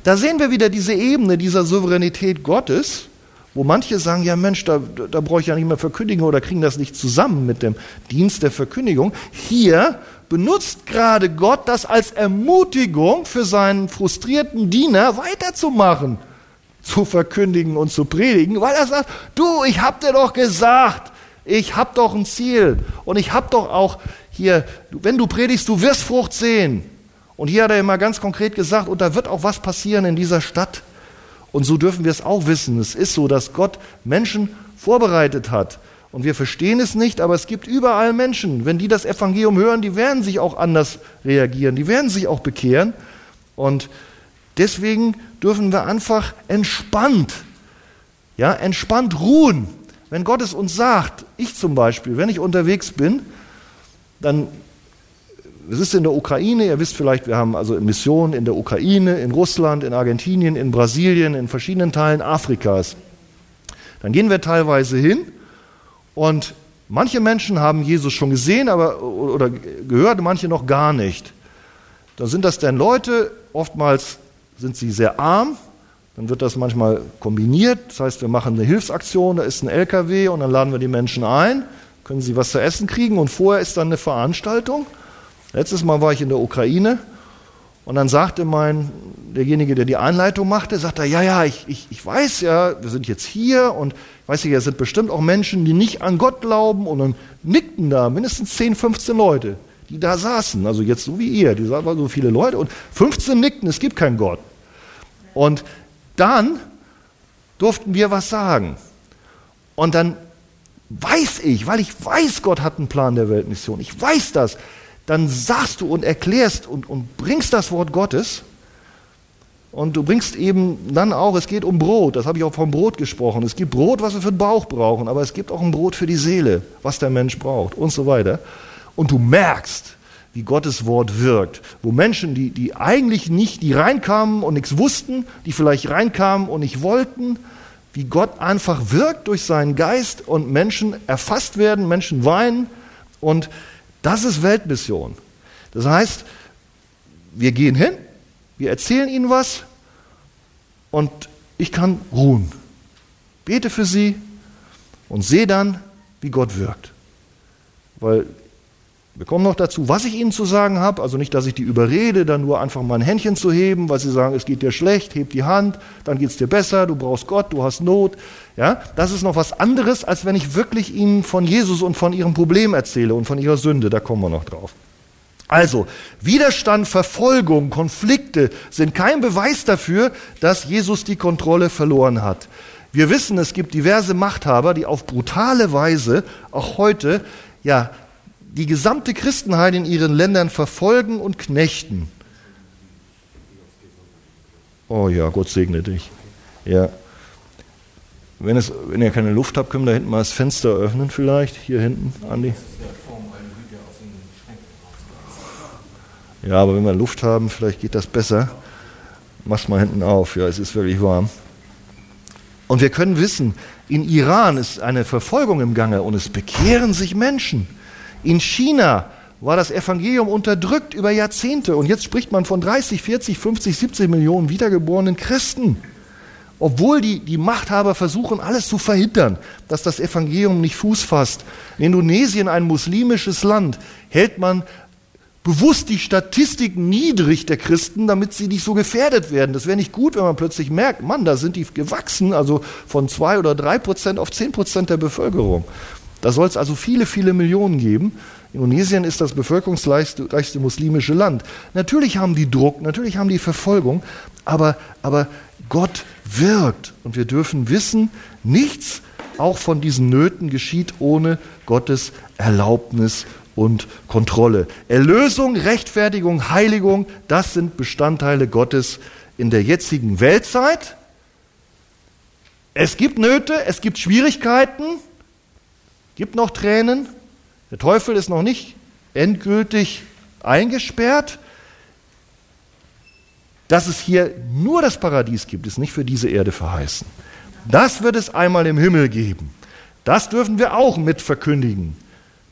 Da sehen wir wieder diese Ebene dieser Souveränität Gottes wo manche sagen, ja Mensch, da, da brauche ich ja nicht mehr verkündigen oder kriegen das nicht zusammen mit dem Dienst der Verkündigung. Hier benutzt gerade Gott das als Ermutigung für seinen frustrierten Diener weiterzumachen, zu verkündigen und zu predigen, weil er sagt, du, ich hab dir doch gesagt, ich hab doch ein Ziel und ich hab doch auch hier, wenn du predigst, du wirst Frucht sehen. Und hier hat er immer ganz konkret gesagt, und da wird auch was passieren in dieser Stadt. Und so dürfen wir es auch wissen. Es ist so, dass Gott Menschen vorbereitet hat. Und wir verstehen es nicht, aber es gibt überall Menschen. Wenn die das Evangelium hören, die werden sich auch anders reagieren, die werden sich auch bekehren. Und deswegen dürfen wir einfach entspannt, ja, entspannt ruhen. Wenn Gott es uns sagt, ich zum Beispiel, wenn ich unterwegs bin, dann es ist in der Ukraine, ihr wisst vielleicht, wir haben also Missionen in der Ukraine, in Russland, in Argentinien, in Brasilien, in verschiedenen Teilen Afrikas. Dann gehen wir teilweise hin und manche Menschen haben Jesus schon gesehen aber, oder gehört, manche noch gar nicht. Da sind das dann Leute, oftmals sind sie sehr arm, dann wird das manchmal kombiniert, das heißt, wir machen eine Hilfsaktion, da ist ein LKW und dann laden wir die Menschen ein, können sie was zu essen kriegen und vorher ist dann eine Veranstaltung Letztes Mal war ich in der Ukraine und dann sagte mein, derjenige, der die Einleitung machte, sagte, ja, ja, ich, ich, ich weiß ja, wir sind jetzt hier und ich weiß ja, es sind bestimmt auch Menschen, die nicht an Gott glauben und dann nickten da mindestens 10, 15 Leute, die da saßen, also jetzt so wie ihr, die waren so viele Leute und 15 nickten, es gibt keinen Gott. Und dann durften wir was sagen. Und dann weiß ich, weil ich weiß, Gott hat einen Plan der Weltmission, ich weiß das, dann sagst du und erklärst und, und bringst das Wort Gottes. Und du bringst eben dann auch, es geht um Brot, das habe ich auch vom Brot gesprochen. Es gibt Brot, was wir für den Bauch brauchen, aber es gibt auch ein Brot für die Seele, was der Mensch braucht und so weiter. Und du merkst, wie Gottes Wort wirkt. Wo Menschen, die, die eigentlich nicht, die reinkamen und nichts wussten, die vielleicht reinkamen und nicht wollten, wie Gott einfach wirkt durch seinen Geist und Menschen erfasst werden, Menschen weinen und das ist Weltmission. Das heißt, wir gehen hin, wir erzählen ihnen was und ich kann ruhen. Bete für sie und sehe dann, wie Gott wirkt. Weil wir kommen noch dazu, was ich ihnen zu sagen habe. Also nicht, dass ich die überrede, dann nur einfach mal ein Händchen zu heben, weil sie sagen, es geht dir schlecht, heb die Hand, dann geht es dir besser, du brauchst Gott, du hast Not. Ja, das ist noch was anderes, als wenn ich wirklich ihnen von Jesus und von ihrem Problem erzähle und von ihrer Sünde. Da kommen wir noch drauf. Also, Widerstand, Verfolgung, Konflikte sind kein Beweis dafür, dass Jesus die Kontrolle verloren hat. Wir wissen, es gibt diverse Machthaber, die auf brutale Weise auch heute ja, die gesamte Christenheit in ihren Ländern verfolgen und knechten. Oh ja, Gott segne dich. Ja. Wenn, es, wenn ihr keine Luft habt, können wir da hinten mal das Fenster öffnen, vielleicht. Hier hinten, Andi. Ja, aber wenn wir Luft haben, vielleicht geht das besser. Mach's mal hinten auf, ja, es ist wirklich warm. Und wir können wissen, in Iran ist eine Verfolgung im Gange und es bekehren sich Menschen. In China war das Evangelium unterdrückt über Jahrzehnte und jetzt spricht man von 30, 40, 50, 70 Millionen wiedergeborenen Christen. Obwohl die, die Machthaber versuchen, alles zu verhindern, dass das Evangelium nicht Fuß fasst. In Indonesien, ein muslimisches Land, hält man bewusst die Statistik niedrig der Christen, damit sie nicht so gefährdet werden. Das wäre nicht gut, wenn man plötzlich merkt, Mann, da sind die gewachsen, also von zwei oder drei Prozent auf zehn Prozent der Bevölkerung. Da soll es also viele, viele Millionen geben. Indonesien ist das bevölkerungsreichste muslimische Land. Natürlich haben die Druck, natürlich haben die Verfolgung, aber, aber Gott wirkt. Und wir dürfen wissen, nichts auch von diesen Nöten geschieht ohne Gottes Erlaubnis und Kontrolle. Erlösung, Rechtfertigung, Heiligung, das sind Bestandteile Gottes in der jetzigen Weltzeit. Es gibt Nöte, es gibt Schwierigkeiten, gibt noch Tränen. Der Teufel ist noch nicht endgültig eingesperrt. Dass es hier nur das Paradies gibt, ist nicht für diese Erde verheißen. Das wird es einmal im Himmel geben. Das dürfen wir auch mit verkündigen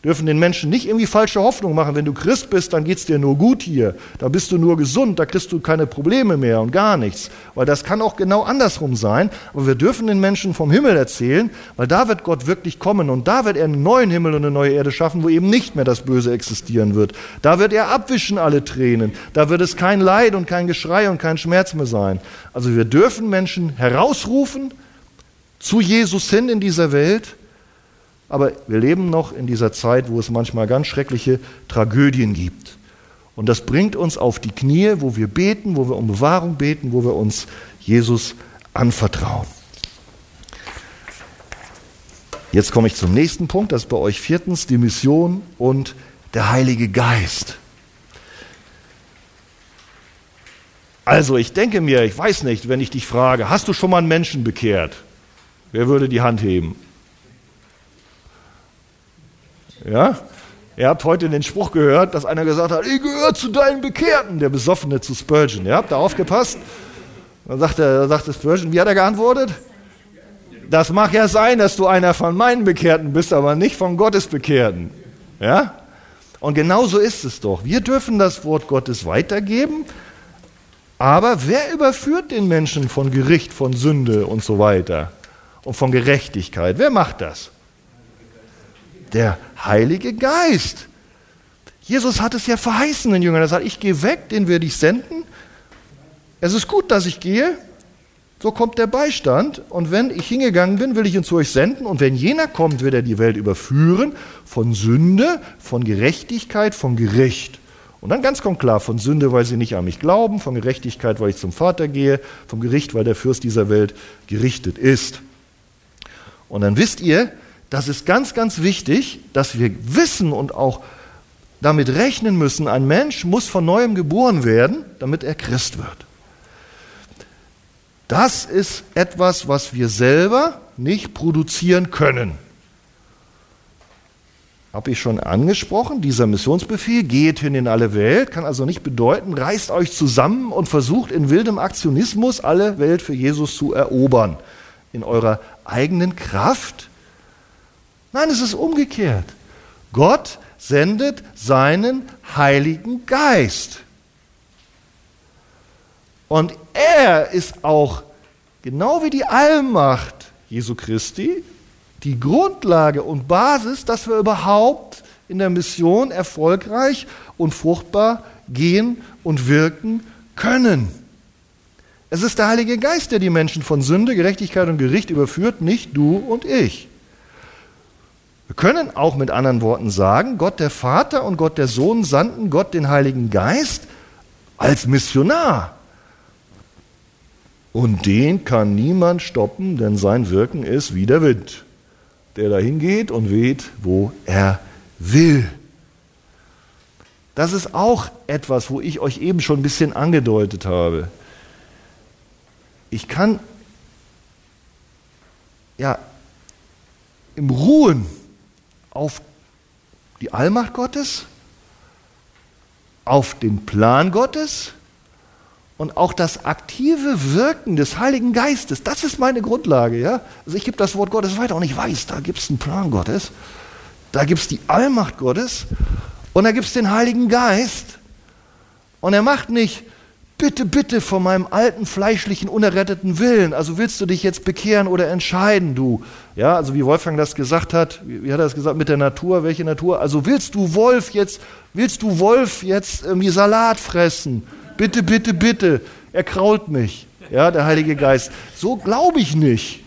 dürfen den Menschen nicht irgendwie falsche Hoffnung machen. Wenn du Christ bist, dann geht es dir nur gut hier. Da bist du nur gesund, da kriegst du keine Probleme mehr und gar nichts. Weil das kann auch genau andersrum sein. Aber wir dürfen den Menschen vom Himmel erzählen, weil da wird Gott wirklich kommen und da wird er einen neuen Himmel und eine neue Erde schaffen, wo eben nicht mehr das Böse existieren wird. Da wird er abwischen alle Tränen. Da wird es kein Leid und kein Geschrei und kein Schmerz mehr sein. Also wir dürfen Menschen herausrufen zu Jesus hin in dieser Welt aber wir leben noch in dieser Zeit, wo es manchmal ganz schreckliche Tragödien gibt. Und das bringt uns auf die Knie, wo wir beten, wo wir um Bewahrung beten, wo wir uns Jesus anvertrauen. Jetzt komme ich zum nächsten Punkt, das ist bei euch viertens die Mission und der Heilige Geist. Also ich denke mir, ich weiß nicht, wenn ich dich frage, hast du schon mal einen Menschen bekehrt? Wer würde die Hand heben? Ja? Ihr habt heute den Spruch gehört, dass einer gesagt hat, ich gehöre zu deinen Bekehrten, der Besoffene zu Spurgeon. Ihr habt da aufgepasst? Dann sagt, er, sagte Spurgeon, wie hat er geantwortet? Das mag ja sein, dass du einer von meinen Bekehrten bist, aber nicht von Gottes Bekehrten. Ja? Und genau so ist es doch. Wir dürfen das Wort Gottes weitergeben, aber wer überführt den Menschen von Gericht, von Sünde und so weiter und von Gerechtigkeit? Wer macht das? Der Heilige Geist. Jesus hat es ja verheißen den Jüngern. Er sagt, ich gehe weg, den werde ich senden. Es ist gut, dass ich gehe. So kommt der Beistand. Und wenn ich hingegangen bin, will ich ihn zu euch senden. Und wenn jener kommt, wird er die Welt überführen von Sünde, von Gerechtigkeit, von Gericht. Und dann ganz kommt klar, von Sünde, weil sie nicht an mich glauben, von Gerechtigkeit, weil ich zum Vater gehe, vom Gericht, weil der Fürst dieser Welt gerichtet ist. Und dann wisst ihr, das ist ganz, ganz wichtig, dass wir wissen und auch damit rechnen müssen, ein Mensch muss von neuem geboren werden, damit er Christ wird. Das ist etwas, was wir selber nicht produzieren können. Habe ich schon angesprochen, dieser Missionsbefehl, geht hin in alle Welt, kann also nicht bedeuten, reißt euch zusammen und versucht in wildem Aktionismus alle Welt für Jesus zu erobern. In eurer eigenen Kraft Nein, es ist umgekehrt. Gott sendet seinen Heiligen Geist. Und er ist auch, genau wie die Allmacht Jesu Christi, die Grundlage und Basis, dass wir überhaupt in der Mission erfolgreich und fruchtbar gehen und wirken können. Es ist der Heilige Geist, der die Menschen von Sünde, Gerechtigkeit und Gericht überführt, nicht du und ich. Wir können auch mit anderen Worten sagen, Gott der Vater und Gott der Sohn sandten Gott den Heiligen Geist als Missionar. Und den kann niemand stoppen, denn sein Wirken ist wie der Wind, der dahin geht und weht, wo er will. Das ist auch etwas, wo ich euch eben schon ein bisschen angedeutet habe. Ich kann ja im Ruhen auf die Allmacht Gottes, auf den Plan Gottes und auch das aktive Wirken des Heiligen Geistes. Das ist meine Grundlage. Ja? Also ich gebe das Wort Gottes weiter und ich weiß, da gibt es einen Plan Gottes, da gibt es die Allmacht Gottes und da gibt es den Heiligen Geist. Und er macht nicht bitte, bitte von meinem alten, fleischlichen, unerretteten Willen. Also willst du dich jetzt bekehren oder entscheiden, du? Ja, also wie Wolfgang das gesagt hat, wie hat er das gesagt mit der Natur? Welche Natur? Also willst du Wolf jetzt, willst du Wolf jetzt irgendwie Salat fressen? Bitte, bitte, bitte. Er krault mich. Ja, der Heilige Geist. So glaube ich nicht.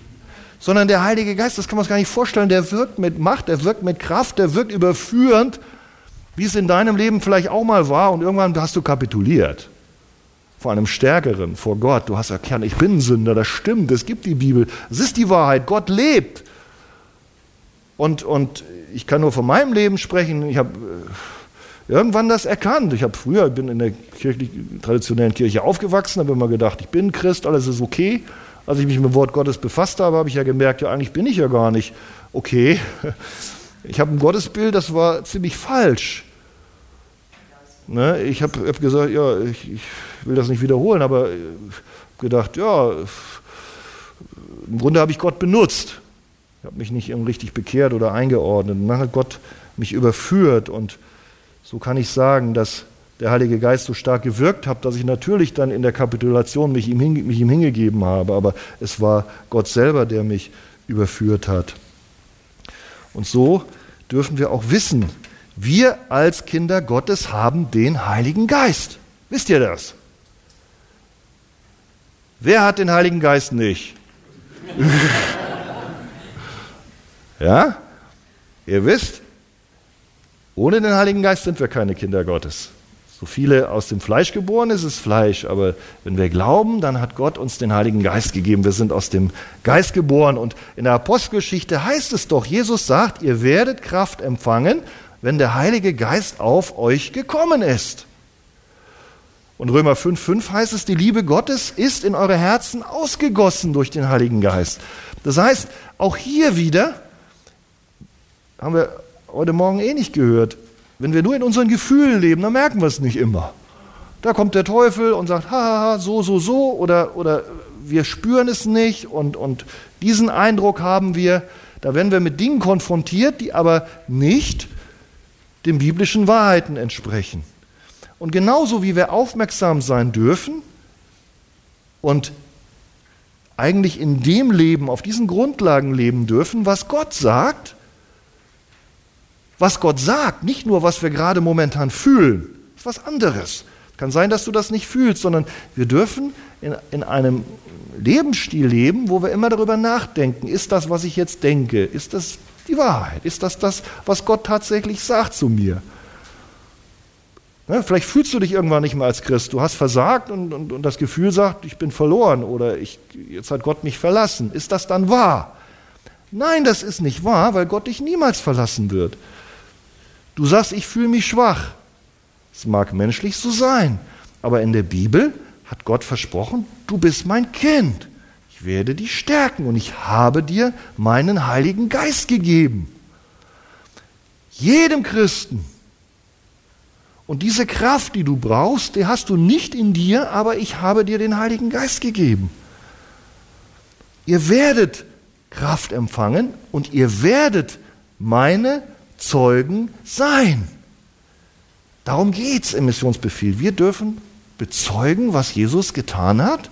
sondern der Heilige Geist, das kann man sich gar nicht vorstellen, der wirkt mit Macht, der wirkt mit Kraft, der wirkt überführend, wie es in deinem Leben vielleicht auch mal war und irgendwann hast du kapituliert vor einem Stärkeren, vor Gott. Du hast erkannt, ich bin ein Sünder, das stimmt, es gibt die Bibel, es ist die Wahrheit, Gott lebt. Und, und ich kann nur von meinem Leben sprechen, ich habe äh, irgendwann das erkannt. Ich habe früher, ich bin in der kirchlich, traditionellen Kirche aufgewachsen, habe immer gedacht, ich bin Christ, alles ist okay. Als ich mich mit dem Wort Gottes befasst habe, habe ich ja gemerkt, ja eigentlich bin ich ja gar nicht okay. Ich habe ein Gottesbild, das war ziemlich falsch. Ne? Ich habe hab gesagt, ja, ich, ich, will das nicht wiederholen, aber ich gedacht, ja, im Grunde habe ich Gott benutzt. Ich habe mich nicht richtig bekehrt oder eingeordnet. Und dann hat Gott mich überführt und so kann ich sagen, dass der Heilige Geist so stark gewirkt hat, dass ich natürlich dann in der Kapitulation mich ihm, mich ihm hingegeben habe, aber es war Gott selber, der mich überführt hat. Und so dürfen wir auch wissen, wir als Kinder Gottes haben den Heiligen Geist. Wisst ihr das? Wer hat den Heiligen Geist nicht? ja? Ihr wisst, ohne den Heiligen Geist sind wir keine Kinder Gottes. So viele aus dem Fleisch geboren ist es Fleisch, aber wenn wir glauben, dann hat Gott uns den Heiligen Geist gegeben. Wir sind aus dem Geist geboren und in der Apostelgeschichte heißt es doch, Jesus sagt, ihr werdet Kraft empfangen, wenn der Heilige Geist auf euch gekommen ist. Und Römer 5,5 heißt es, die Liebe Gottes ist in eure Herzen ausgegossen durch den Heiligen Geist. Das heißt, auch hier wieder, haben wir heute Morgen eh nicht gehört, wenn wir nur in unseren Gefühlen leben, dann merken wir es nicht immer. Da kommt der Teufel und sagt, haha, so, so, so, oder, oder wir spüren es nicht und, und diesen Eindruck haben wir. Da werden wir mit Dingen konfrontiert, die aber nicht den biblischen Wahrheiten entsprechen. Und genauso wie wir aufmerksam sein dürfen und eigentlich in dem Leben, auf diesen Grundlagen leben dürfen, was Gott sagt, was Gott sagt, nicht nur, was wir gerade momentan fühlen, ist was anderes. Kann sein, dass du das nicht fühlst, sondern wir dürfen in, in einem Lebensstil leben, wo wir immer darüber nachdenken, ist das, was ich jetzt denke, ist das die Wahrheit? Ist das das, was Gott tatsächlich sagt zu mir? Ja, vielleicht fühlst du dich irgendwann nicht mehr als Christ. Du hast versagt und, und, und das Gefühl sagt, ich bin verloren oder ich, jetzt hat Gott mich verlassen. Ist das dann wahr? Nein, das ist nicht wahr, weil Gott dich niemals verlassen wird. Du sagst, ich fühle mich schwach. Es mag menschlich so sein, aber in der Bibel hat Gott versprochen, du bist mein Kind. Ich werde dich stärken und ich habe dir meinen Heiligen Geist gegeben. Jedem Christen. Und diese Kraft, die du brauchst, die hast du nicht in dir, aber ich habe dir den Heiligen Geist gegeben. Ihr werdet Kraft empfangen und ihr werdet meine Zeugen sein. Darum geht es im Missionsbefehl. Wir dürfen bezeugen, was Jesus getan hat.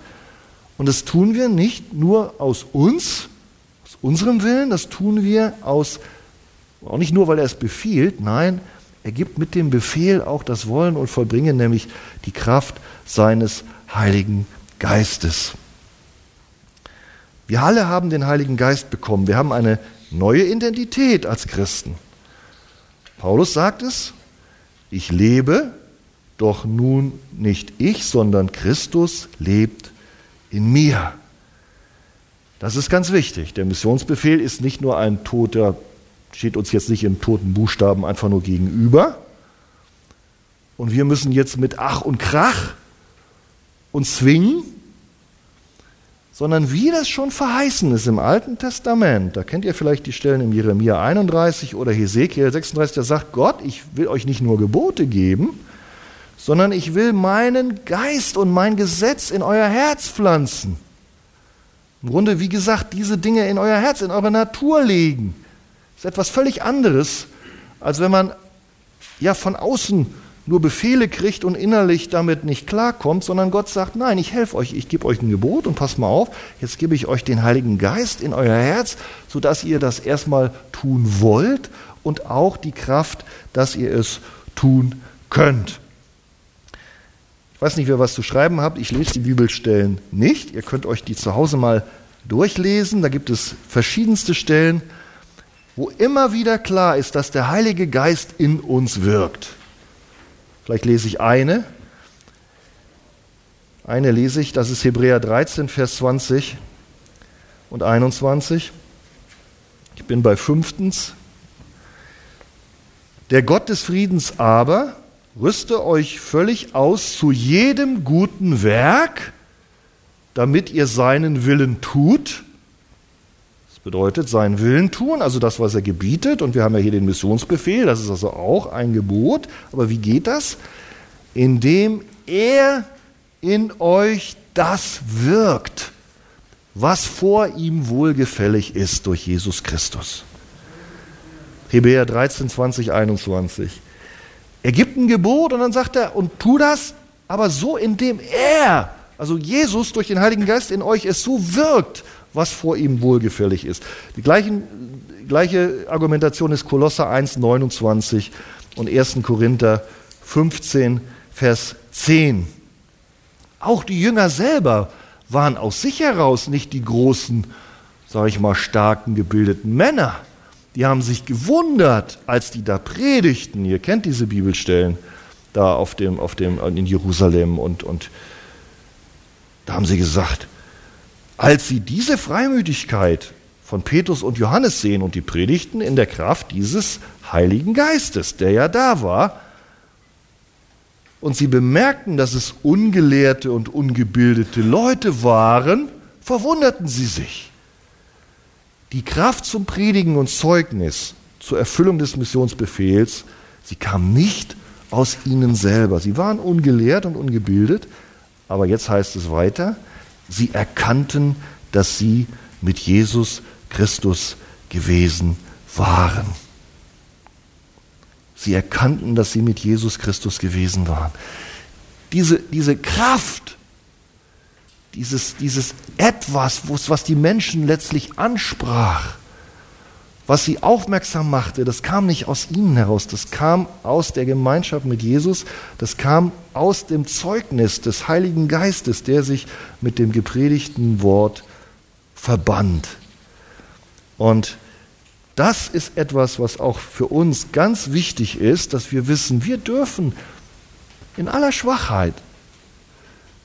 Und das tun wir nicht nur aus uns, aus unserem Willen, das tun wir aus, auch nicht nur, weil er es befiehlt, nein, er gibt mit dem Befehl auch das Wollen und Vollbringen, nämlich die Kraft seines Heiligen Geistes. Wir alle haben den Heiligen Geist bekommen. Wir haben eine neue Identität als Christen. Paulus sagt es, ich lebe, doch nun nicht ich, sondern Christus lebt in mir. Das ist ganz wichtig. Der Missionsbefehl ist nicht nur ein toter, steht uns jetzt nicht in toten Buchstaben einfach nur gegenüber. Und wir müssen jetzt mit Ach und Krach uns zwingen, sondern wie das schon verheißen ist im Alten Testament, da kennt ihr vielleicht die Stellen im Jeremia 31 oder Hesekiel 36, da sagt Gott, ich will euch nicht nur Gebote geben, sondern ich will meinen Geist und mein Gesetz in euer Herz pflanzen. Im Grunde, wie gesagt, diese Dinge in euer Herz, in eure Natur legen. Das ist etwas völlig anderes, als wenn man ja von außen nur Befehle kriegt und innerlich damit nicht klarkommt, sondern Gott sagt, nein, ich helfe euch, ich gebe euch ein Gebot und passt mal auf, jetzt gebe ich euch den Heiligen Geist in euer Herz, sodass ihr das erstmal tun wollt und auch die Kraft, dass ihr es tun könnt. Weiß nicht, wer was zu schreiben habt, ich lese die Bibelstellen nicht, ihr könnt euch die zu Hause mal durchlesen. Da gibt es verschiedenste Stellen, wo immer wieder klar ist, dass der Heilige Geist in uns wirkt. Vielleicht lese ich eine. Eine lese ich, das ist Hebräer 13, Vers 20 und 21. Ich bin bei fünftens. Der Gott des Friedens aber rüste euch völlig aus zu jedem guten Werk, damit ihr seinen Willen tut. Das bedeutet, seinen Willen tun, also das, was er gebietet. Und wir haben ja hier den Missionsbefehl, das ist also auch ein Gebot. Aber wie geht das? Indem er in euch das wirkt, was vor ihm wohlgefällig ist durch Jesus Christus. Hebräer 13, 20, 21. Er gibt ein Gebot und dann sagt er, und tu das, aber so, indem er, also Jesus durch den Heiligen Geist in euch es so wirkt, was vor ihm wohlgefällig ist. Die gleichen, gleiche Argumentation ist Kolosser 1, 29 und 1. Korinther 15, Vers 10. Auch die Jünger selber waren aus sich heraus nicht die großen, sage ich mal, starken, gebildeten Männer. Die haben sich gewundert, als die da predigten. Ihr kennt diese Bibelstellen da auf dem, auf dem, in Jerusalem und, und da haben sie gesagt, als sie diese Freimütigkeit von Petrus und Johannes sehen und die predigten in der Kraft dieses Heiligen Geistes, der ja da war, und sie bemerkten, dass es ungelehrte und ungebildete Leute waren, verwunderten sie sich. Die Kraft zum Predigen und Zeugnis zur Erfüllung des Missionsbefehls, sie kam nicht aus ihnen selber. Sie waren ungelehrt und ungebildet, aber jetzt heißt es weiter, sie erkannten, dass sie mit Jesus Christus gewesen waren. Sie erkannten, dass sie mit Jesus Christus gewesen waren. Diese, diese Kraft, dieses, dieses Etwas, was die Menschen letztlich ansprach, was sie aufmerksam machte, das kam nicht aus ihnen heraus, das kam aus der Gemeinschaft mit Jesus, das kam aus dem Zeugnis des Heiligen Geistes, der sich mit dem gepredigten Wort verband. Und das ist etwas, was auch für uns ganz wichtig ist, dass wir wissen, wir dürfen in aller Schwachheit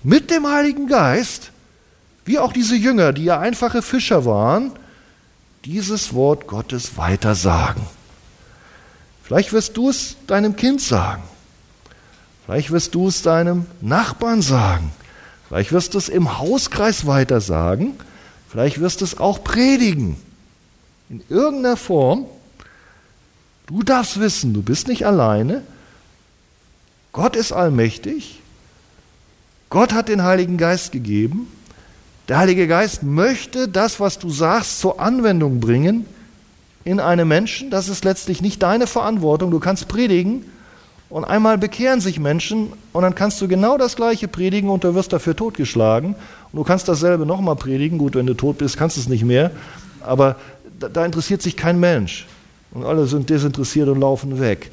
mit dem Heiligen Geist, wie auch diese Jünger, die ja einfache Fischer waren, dieses Wort Gottes weiter sagen. Vielleicht wirst du es deinem Kind sagen. Vielleicht wirst du es deinem Nachbarn sagen. Vielleicht wirst du es im Hauskreis weiter sagen. Vielleicht wirst du es auch predigen in irgendeiner Form, du darfst wissen, du bist nicht alleine. Gott ist allmächtig. Gott hat den Heiligen Geist gegeben. Der Heilige Geist möchte das, was du sagst, zur Anwendung bringen in einem Menschen. Das ist letztlich nicht deine Verantwortung. Du kannst predigen und einmal bekehren sich Menschen und dann kannst du genau das Gleiche predigen und du wirst dafür totgeschlagen. Und du kannst dasselbe nochmal predigen. Gut, wenn du tot bist, kannst du es nicht mehr. Aber da, interessiert sich kein Mensch. Und alle sind desinteressiert und laufen weg.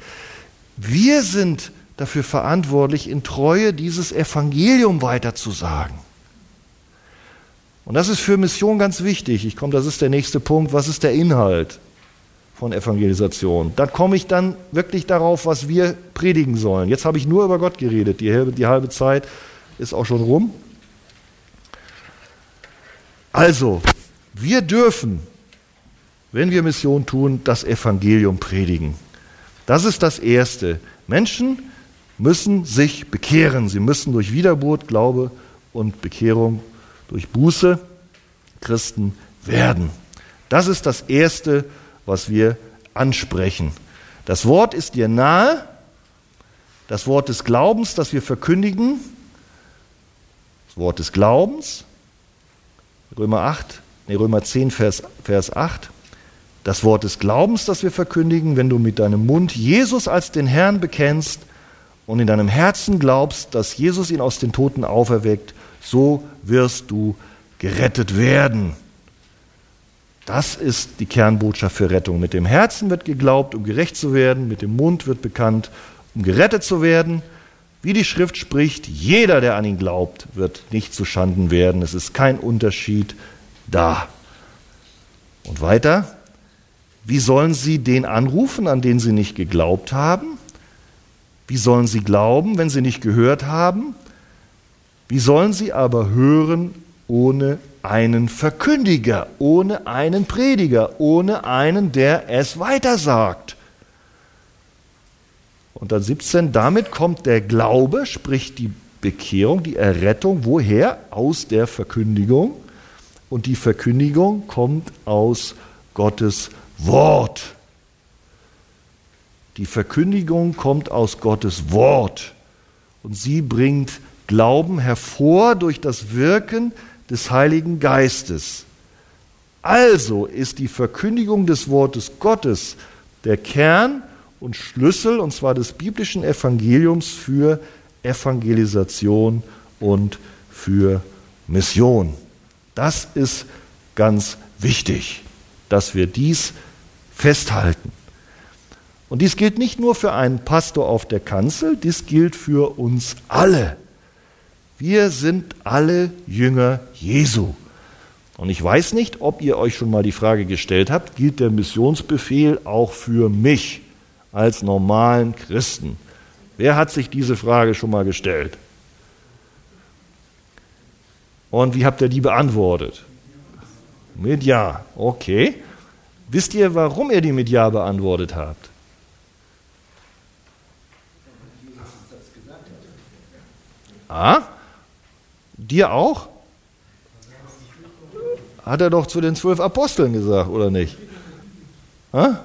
Wir sind dafür verantwortlich, in Treue dieses Evangelium weiterzusagen. Und das ist für Mission ganz wichtig. Ich komme, das ist der nächste Punkt. Was ist der Inhalt von Evangelisation? Da komme ich dann wirklich darauf, was wir predigen sollen. Jetzt habe ich nur über Gott geredet. Die halbe, die halbe Zeit ist auch schon rum. Also, wir dürfen wenn wir Mission tun, das Evangelium predigen. Das ist das Erste. Menschen müssen sich bekehren. Sie müssen durch Wiedergeburt, Glaube und Bekehrung, durch Buße Christen werden. Das ist das Erste, was wir ansprechen. Das Wort ist dir nahe, das Wort des Glaubens, das wir verkündigen, das Wort des Glaubens, Römer 8, nee, Römer 10, Vers, Vers 8, das Wort des Glaubens, das wir verkündigen, wenn du mit deinem Mund Jesus als den Herrn bekennst und in deinem Herzen glaubst, dass Jesus ihn aus den Toten auferweckt, so wirst du gerettet werden. Das ist die Kernbotschaft für Rettung. Mit dem Herzen wird geglaubt, um gerecht zu werden, mit dem Mund wird bekannt, um gerettet zu werden. Wie die Schrift spricht, jeder, der an ihn glaubt, wird nicht zu Schanden werden. Es ist kein Unterschied da. Und weiter, wie sollen sie den anrufen, an den sie nicht geglaubt haben? Wie sollen sie glauben, wenn sie nicht gehört haben? Wie sollen sie aber hören ohne einen Verkündiger, ohne einen Prediger, ohne einen, der es weitersagt? Und dann 17, damit kommt der Glaube, sprich die Bekehrung, die Errettung, woher? Aus der Verkündigung. Und die Verkündigung kommt aus Gottes Wort. Die Verkündigung kommt aus Gottes Wort. Und sie bringt Glauben hervor durch das Wirken des Heiligen Geistes. Also ist die Verkündigung des Wortes Gottes der Kern und Schlüssel, und zwar des biblischen Evangeliums für Evangelisation und für Mission. Das ist ganz wichtig, dass wir dies festhalten. Und dies gilt nicht nur für einen Pastor auf der Kanzel, dies gilt für uns alle. Wir sind alle Jünger Jesu. Und ich weiß nicht, ob ihr euch schon mal die Frage gestellt habt, gilt der Missionsbefehl auch für mich? als normalen Christen? Wer hat sich diese Frage schon mal gestellt? Und wie habt ihr die beantwortet? Mit Ja. Okay. Wisst ihr, warum ihr die mit Ja beantwortet habt? Ah? Dir auch? Hat er doch zu den zwölf Aposteln gesagt, oder nicht? Ah?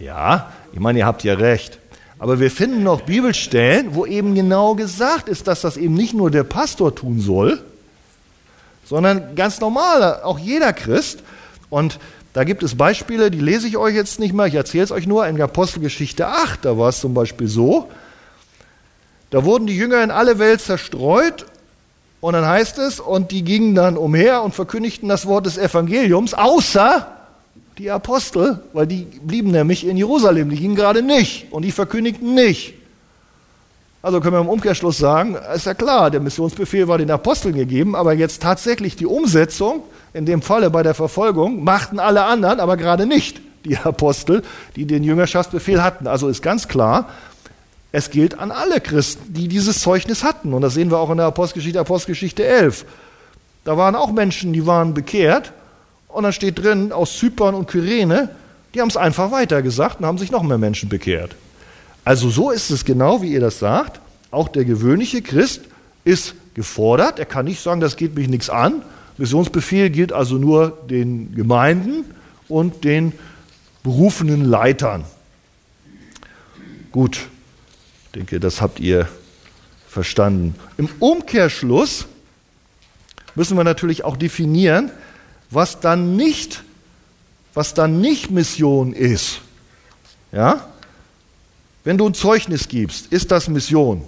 Ja, ich meine, ihr habt ja recht. Aber wir finden noch Bibelstellen, wo eben genau gesagt ist, dass das eben nicht nur der Pastor tun soll, sondern ganz normal, auch jeder Christ. Und da gibt es Beispiele, die lese ich euch jetzt nicht mehr, ich erzähle es euch nur. In Apostelgeschichte 8, da war es zum Beispiel so, da wurden die Jünger in alle Welt zerstreut und dann heißt es, und die gingen dann umher und verkündigten das Wort des Evangeliums, außer die Apostel, weil die blieben nämlich in Jerusalem, die gingen gerade nicht und die verkündigten nicht. Also können wir im Umkehrschluss sagen, ist ja klar, der Missionsbefehl war den Aposteln gegeben, aber jetzt tatsächlich die Umsetzung, in dem Falle bei der Verfolgung, machten alle anderen, aber gerade nicht die Apostel, die den Jüngerschaftsbefehl hatten. Also ist ganz klar, es gilt an alle Christen, die dieses Zeugnis hatten. Und das sehen wir auch in der Apostelgeschichte, Apostelgeschichte 11. Da waren auch Menschen, die waren bekehrt, und dann steht drin, aus Zypern und Kyrene, die haben es einfach weitergesagt und haben sich noch mehr Menschen bekehrt. Also so ist es genau, wie ihr das sagt. Auch der gewöhnliche Christ ist gefordert. Er kann nicht sagen, das geht mich nichts an. Missionsbefehl gilt also nur den Gemeinden und den berufenen Leitern. Gut, ich denke, das habt ihr verstanden. Im Umkehrschluss müssen wir natürlich auch definieren, was dann nicht, was dann nicht Mission ist. Ja? Wenn du ein Zeugnis gibst, ist das Mission?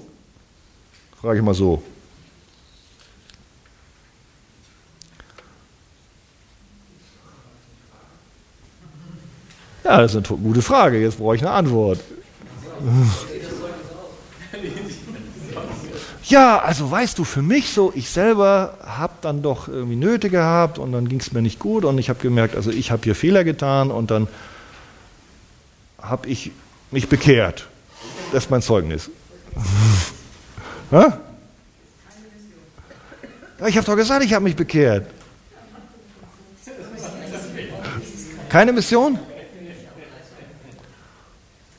Frage ich mal so. Ja, das ist eine gute Frage. Jetzt brauche ich eine Antwort. Ja, also weißt du, für mich so, ich selber habe dann doch irgendwie Nöte gehabt und dann ging es mir nicht gut und ich habe gemerkt, also ich habe hier Fehler getan und dann habe ich mich bekehrt. Das ist mein Zeugnis. ja, ich habe doch gesagt, ich habe mich bekehrt. Keine Mission?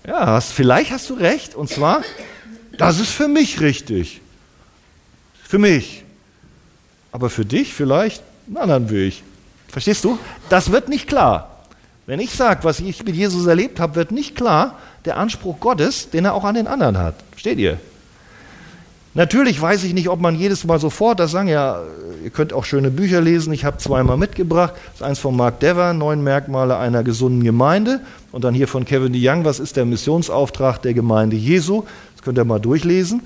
Ja, hast, vielleicht hast du recht. Und zwar, das ist für mich richtig. Für mich. Aber für dich vielleicht einen anderen Weg. Verstehst du? Das wird nicht klar. Wenn ich sage, was ich mit Jesus erlebt habe, wird nicht klar der Anspruch Gottes, den er auch an den anderen hat. Versteht ihr? Natürlich weiß ich nicht, ob man jedes Mal sofort, das sagen ja, ihr könnt auch schöne Bücher lesen, ich habe zweimal mitgebracht. Das ist eins von Mark Dever, Neun Merkmale einer gesunden Gemeinde. Und dann hier von Kevin DeYoung, was ist der Missionsauftrag der Gemeinde Jesu? Das könnt ihr mal durchlesen.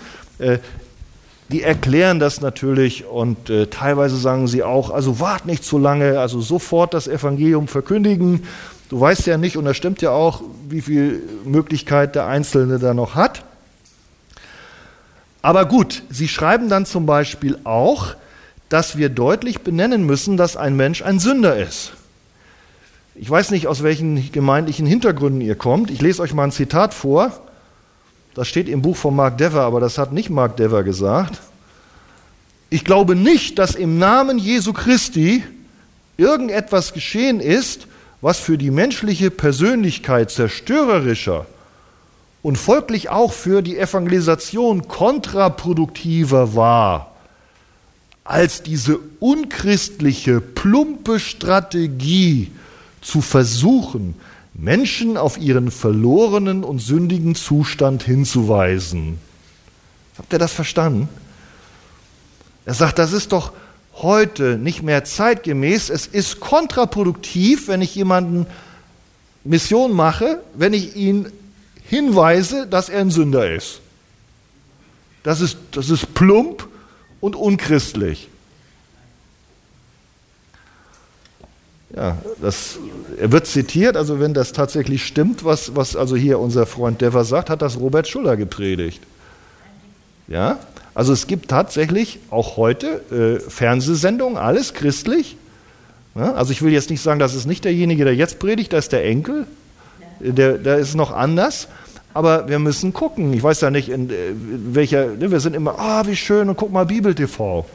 Die erklären das natürlich und äh, teilweise sagen sie auch, also wart nicht zu lange, also sofort das Evangelium verkündigen. Du weißt ja nicht, und das stimmt ja auch, wie viel Möglichkeit der Einzelne da noch hat. Aber gut, sie schreiben dann zum Beispiel auch, dass wir deutlich benennen müssen, dass ein Mensch ein Sünder ist. Ich weiß nicht, aus welchen gemeindlichen Hintergründen ihr kommt. Ich lese euch mal ein Zitat vor. Das steht im Buch von Mark Dever, aber das hat nicht Mark Dever gesagt. Ich glaube nicht, dass im Namen Jesu Christi irgendetwas geschehen ist, was für die menschliche Persönlichkeit zerstörerischer und folglich auch für die Evangelisation kontraproduktiver war als diese unchristliche, plumpe Strategie zu versuchen, Menschen auf ihren verlorenen und sündigen Zustand hinzuweisen. Habt ihr das verstanden? Er sagt, das ist doch heute nicht mehr zeitgemäß. Es ist kontraproduktiv, wenn ich jemanden Mission mache, wenn ich ihn hinweise, dass er ein Sünder ist. Das ist, das ist plump und unchristlich. Ja, das, er wird zitiert, also wenn das tatsächlich stimmt, was, was also hier unser Freund Dever sagt, hat das Robert Schuller gepredigt. Ja, also es gibt tatsächlich auch heute äh, Fernsehsendungen, alles christlich. Ja, also ich will jetzt nicht sagen, das ist nicht derjenige, der jetzt predigt, das ist der Enkel, der, der ist noch anders. Aber wir müssen gucken. Ich weiß ja nicht, in äh, welcher, ne, wir sind immer, ah, wie schön, und guck mal Bibel TV.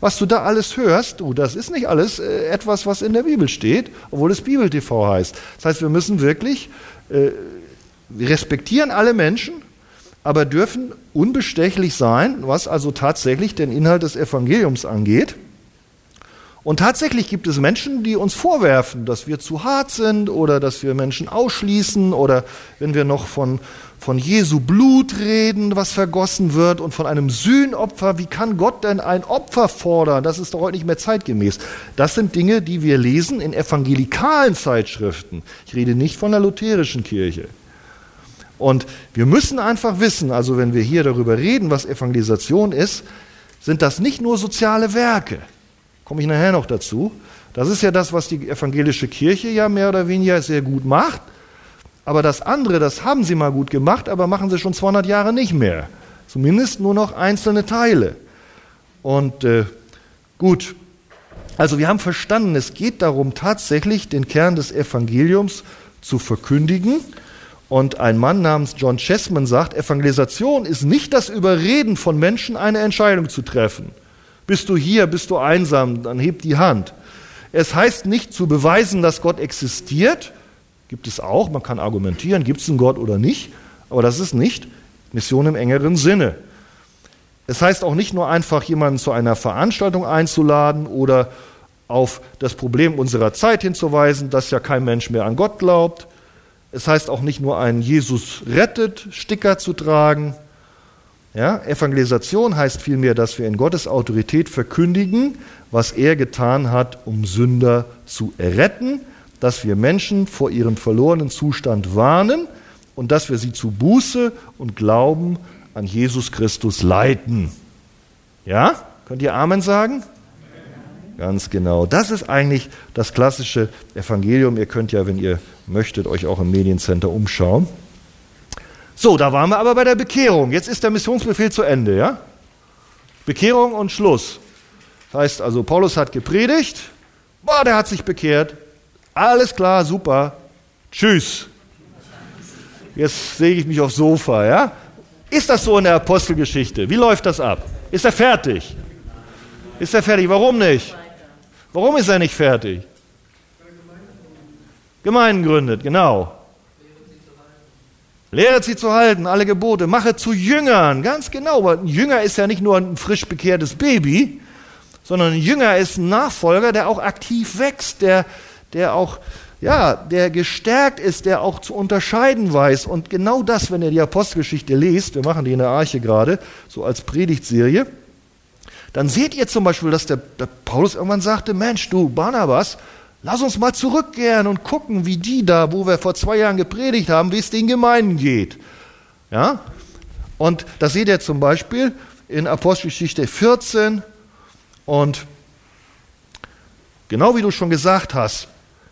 Was du da alles hörst, du, das ist nicht alles äh, etwas, was in der Bibel steht, obwohl es Bibel TV heißt. Das heißt, wir müssen wirklich, äh, wir respektieren alle Menschen, aber dürfen unbestechlich sein, was also tatsächlich den Inhalt des Evangeliums angeht. Und tatsächlich gibt es Menschen, die uns vorwerfen, dass wir zu hart sind oder dass wir Menschen ausschließen oder wenn wir noch von, von Jesu Blut reden, was vergossen wird und von einem Sühnopfer, wie kann Gott denn ein Opfer fordern? Das ist doch heute nicht mehr zeitgemäß. Das sind Dinge, die wir lesen in evangelikalen Zeitschriften. Ich rede nicht von der lutherischen Kirche. Und wir müssen einfach wissen, also wenn wir hier darüber reden, was Evangelisation ist, sind das nicht nur soziale Werke. Komme ich nachher noch dazu. Das ist ja das, was die evangelische Kirche ja mehr oder weniger sehr gut macht. Aber das andere, das haben sie mal gut gemacht, aber machen sie schon 200 Jahre nicht mehr. Zumindest nur noch einzelne Teile. Und äh, gut, also wir haben verstanden, es geht darum, tatsächlich den Kern des Evangeliums zu verkündigen. Und ein Mann namens John Chessman sagt, Evangelisation ist nicht das Überreden von Menschen, eine Entscheidung zu treffen. Bist du hier, bist du einsam, dann heb die Hand. Es heißt nicht zu beweisen, dass Gott existiert. Gibt es auch, man kann argumentieren, gibt es einen Gott oder nicht. Aber das ist nicht Mission im engeren Sinne. Es heißt auch nicht nur einfach, jemanden zu einer Veranstaltung einzuladen oder auf das Problem unserer Zeit hinzuweisen, dass ja kein Mensch mehr an Gott glaubt. Es heißt auch nicht nur einen Jesus rettet Sticker zu tragen. Ja, Evangelisation heißt vielmehr, dass wir in Gottes Autorität verkündigen, was er getan hat, um Sünder zu erretten, dass wir Menschen vor ihrem verlorenen Zustand warnen und dass wir sie zu Buße und Glauben an Jesus Christus leiten. Ja? Könnt ihr Amen sagen? Ganz genau. Das ist eigentlich das klassische Evangelium. Ihr könnt ja, wenn ihr möchtet, euch auch im Mediencenter umschauen. So, da waren wir aber bei der Bekehrung. Jetzt ist der Missionsbefehl zu Ende, ja? Bekehrung und Schluss. Das heißt also, Paulus hat gepredigt, boah, der hat sich bekehrt. Alles klar, super. Tschüss. Jetzt sehe ich mich aufs Sofa, ja? Ist das so in der Apostelgeschichte? Wie läuft das ab? Ist er fertig? Ist er fertig? Warum nicht? Warum ist er nicht fertig? Gemeinden gründet, genau. Lehret sie zu halten, alle Gebote, mache zu Jüngern, ganz genau. Weil ein Jünger ist ja nicht nur ein frisch bekehrtes Baby, sondern ein Jünger ist ein Nachfolger, der auch aktiv wächst, der, der auch, ja, der gestärkt ist, der auch zu unterscheiden weiß. Und genau das, wenn ihr die Apostelgeschichte lest, wir machen die in der Arche gerade, so als Predigtserie, dann seht ihr zum Beispiel, dass der, der Paulus irgendwann sagte, Mensch, du Barnabas, Lass uns mal zurückgehen und gucken, wie die da, wo wir vor zwei Jahren gepredigt haben, wie es den Gemeinden geht. Ja? Und das seht ihr zum Beispiel in Apostelgeschichte 14 und genau wie du schon gesagt hast,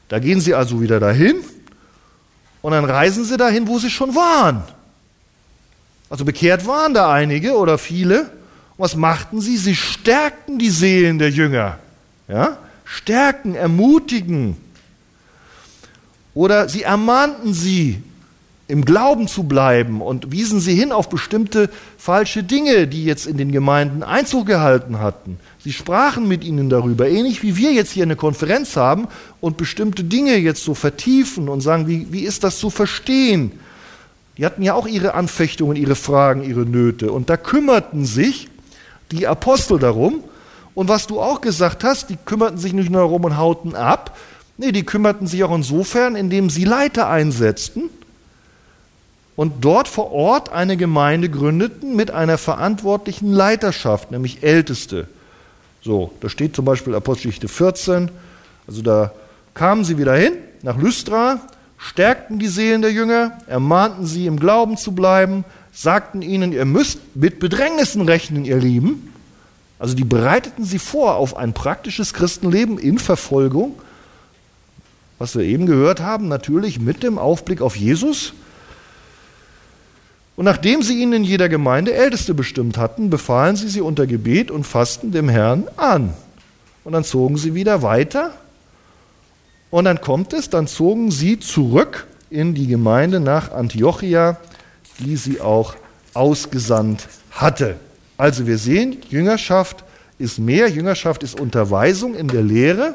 da gehen sie also wieder dahin und dann reisen sie dahin, wo sie schon waren. Also bekehrt waren da einige oder viele was machten sie? Sie stärkten die Seelen der Jünger. Ja? Stärken, ermutigen. Oder sie ermahnten sie, im Glauben zu bleiben und wiesen sie hin auf bestimmte falsche Dinge, die jetzt in den Gemeinden Einzug gehalten hatten. Sie sprachen mit ihnen darüber, ähnlich wie wir jetzt hier eine Konferenz haben und bestimmte Dinge jetzt so vertiefen und sagen, wie, wie ist das zu verstehen? Die hatten ja auch ihre Anfechtungen, ihre Fragen, ihre Nöte und da kümmerten sich die Apostel darum. Und was du auch gesagt hast, die kümmerten sich nicht nur darum und hauten ab, nee, die kümmerten sich auch insofern, indem sie Leiter einsetzten und dort vor Ort eine Gemeinde gründeten mit einer verantwortlichen Leiterschaft, nämlich Älteste. So, da steht zum Beispiel Apostelgeschichte 14, also da kamen sie wieder hin nach Lystra, stärkten die Seelen der Jünger, ermahnten sie im Glauben zu bleiben, sagten ihnen, ihr müsst mit Bedrängnissen rechnen, ihr Lieben. Also die bereiteten sie vor auf ein praktisches Christenleben in Verfolgung, was wir eben gehört haben, natürlich mit dem Aufblick auf Jesus. Und nachdem sie ihnen in jeder Gemeinde Älteste bestimmt hatten, befahlen sie sie unter Gebet und Fasten dem Herrn an. Und dann zogen sie wieder weiter. Und dann kommt es, dann zogen sie zurück in die Gemeinde nach Antiochia, die sie auch ausgesandt hatte. Also wir sehen, Jüngerschaft ist mehr, Jüngerschaft ist Unterweisung in der Lehre.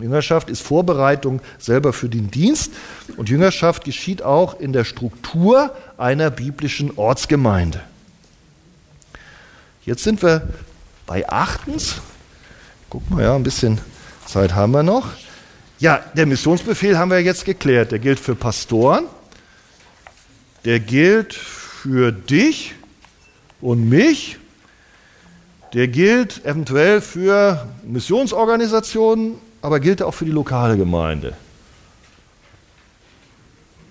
Jüngerschaft ist Vorbereitung selber für den Dienst und Jüngerschaft geschieht auch in der Struktur einer biblischen Ortsgemeinde. Jetzt sind wir bei achtens. Guck mal, ja, ein bisschen Zeit haben wir noch. Ja, der Missionsbefehl haben wir jetzt geklärt. Der gilt für Pastoren, der gilt für dich und mich, der gilt eventuell für Missionsorganisationen aber gilt auch für die lokale Gemeinde.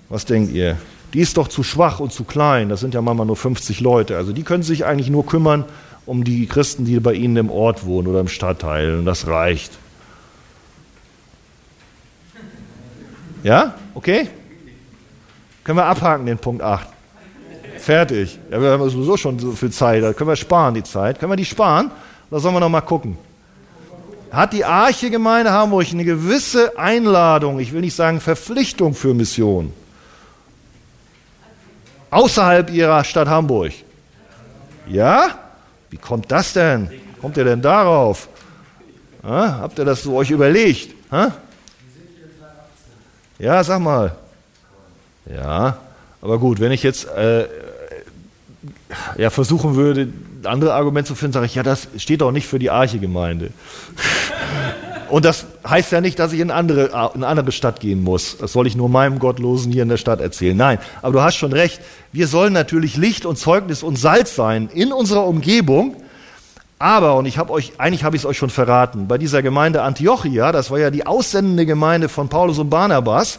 Was denkt ihr? Die ist doch zu schwach und zu klein. Das sind ja manchmal nur 50 Leute. Also die können sich eigentlich nur kümmern um die Christen, die bei ihnen im Ort wohnen oder im Stadtteil. Und das reicht. Ja? Okay? Können wir abhaken, den Punkt 8. Fertig. Ja, wir haben sowieso schon so viel Zeit. Da können wir sparen, die Zeit. Können wir die sparen? Oder sollen wir noch mal gucken? hat die Arche-Gemeinde Hamburg eine gewisse Einladung, ich will nicht sagen Verpflichtung für Mission. Außerhalb ihrer Stadt Hamburg. Ja? Wie kommt das denn? Kommt ihr denn darauf? Ha? Habt ihr das so euch überlegt? Ha? Ja, sag mal. Ja, aber gut, wenn ich jetzt äh, ja, versuchen würde, andere Argumente zu finden, sage ich, ja, das steht doch nicht für die Arche-Gemeinde. Und das heißt ja nicht, dass ich in andere, in eine andere Stadt gehen muss. Das soll ich nur meinem Gottlosen hier in der Stadt erzählen. Nein, aber du hast schon recht. Wir sollen natürlich Licht und Zeugnis und Salz sein in unserer Umgebung. Aber, und ich habe euch, eigentlich habe ich es euch schon verraten, bei dieser Gemeinde Antiochia, das war ja die aussendende Gemeinde von Paulus und Barnabas.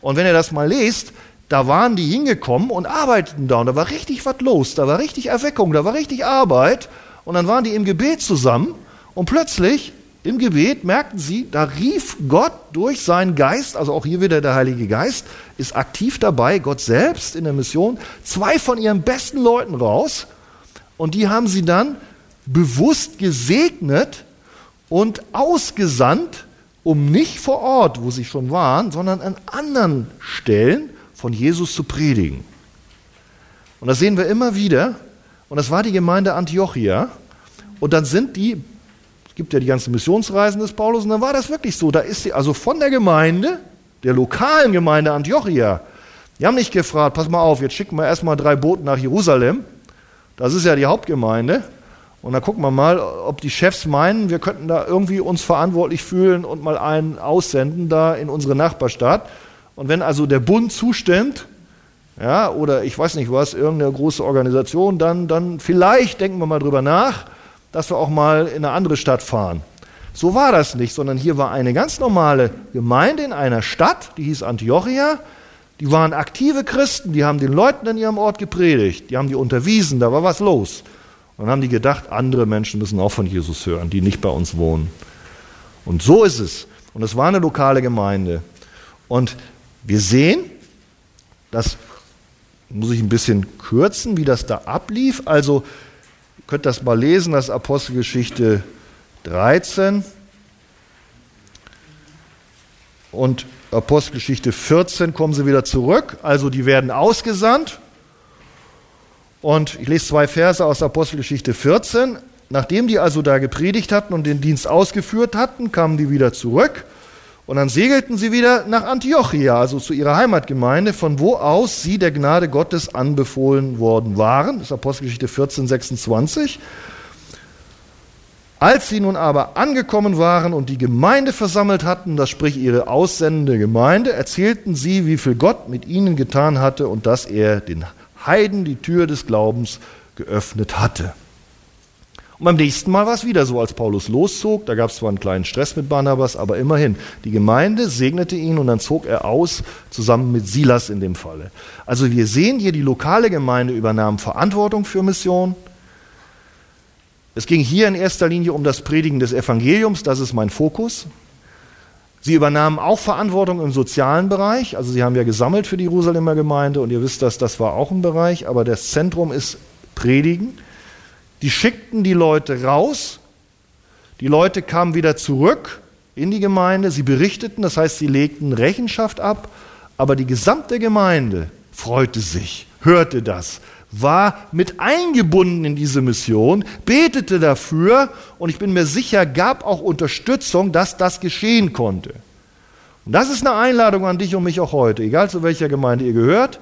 Und wenn ihr das mal lest, da waren die hingekommen und arbeiteten da. Und da war richtig was los, da war richtig Erweckung, da war richtig Arbeit. Und dann waren die im Gebet zusammen. Und plötzlich im Gebet merkten sie, da rief Gott durch seinen Geist, also auch hier wieder der Heilige Geist, ist aktiv dabei, Gott selbst in der Mission, zwei von ihren besten Leuten raus. Und die haben sie dann bewusst gesegnet und ausgesandt, um nicht vor Ort, wo sie schon waren, sondern an anderen Stellen von Jesus zu predigen. Und das sehen wir immer wieder. Und das war die Gemeinde Antiochia. Und dann sind die, es gibt ja die ganzen Missionsreisen des Paulus, und dann war das wirklich so. Da ist sie also von der Gemeinde, der lokalen Gemeinde Antiochia, die haben nicht gefragt, pass mal auf, jetzt schicken wir erstmal drei Boote nach Jerusalem. Das ist ja die Hauptgemeinde. Und dann gucken wir mal, ob die Chefs meinen, wir könnten da irgendwie uns verantwortlich fühlen und mal einen aussenden da in unsere Nachbarstadt. Und wenn also der Bund zustimmt, ja, oder ich weiß nicht was, irgendeine große Organisation, dann, dann vielleicht denken wir mal drüber nach, dass wir auch mal in eine andere Stadt fahren. So war das nicht, sondern hier war eine ganz normale Gemeinde in einer Stadt, die hieß Antiochia. Die waren aktive Christen, die haben den Leuten in ihrem Ort gepredigt, die haben die unterwiesen, da war was los. Und dann haben die gedacht, andere Menschen müssen auch von Jesus hören, die nicht bei uns wohnen. Und so ist es. Und es war eine lokale Gemeinde. Und wir sehen, das muss ich ein bisschen kürzen, wie das da ablief. Also könnt das mal lesen, das Apostelgeschichte 13 und Apostelgeschichte 14 kommen sie wieder zurück. Also die werden ausgesandt. Und ich lese zwei Verse aus Apostelgeschichte 14. Nachdem die also da gepredigt hatten und den Dienst ausgeführt hatten, kamen die wieder zurück. Und dann segelten sie wieder nach Antiochia, also zu ihrer Heimatgemeinde, von wo aus sie der Gnade Gottes anbefohlen worden waren. Das ist Apostelgeschichte 14, 26. Als sie nun aber angekommen waren und die Gemeinde versammelt hatten, das sprich ihre aussendende Gemeinde, erzählten sie, wie viel Gott mit ihnen getan hatte und dass er den Heiden die Tür des Glaubens geöffnet hatte. Und beim nächsten Mal war es wieder so, als Paulus loszog, da gab es zwar einen kleinen Stress mit Barnabas, aber immerhin, die Gemeinde segnete ihn und dann zog er aus, zusammen mit Silas in dem Falle. Also wir sehen hier, die lokale Gemeinde übernahm Verantwortung für Mission, es ging hier in erster Linie um das Predigen des Evangeliums, das ist mein Fokus. Sie übernahmen auch Verantwortung im sozialen Bereich, also sie haben ja gesammelt für die Jerusalemer Gemeinde und ihr wisst das, das war auch ein Bereich, aber das Zentrum ist Predigen. Die schickten die Leute raus, die Leute kamen wieder zurück in die Gemeinde, sie berichteten, das heißt, sie legten Rechenschaft ab, aber die gesamte Gemeinde freute sich, hörte das, war mit eingebunden in diese Mission, betete dafür und ich bin mir sicher, gab auch Unterstützung, dass das geschehen konnte. Und das ist eine Einladung an dich und mich auch heute, egal zu welcher Gemeinde ihr gehört.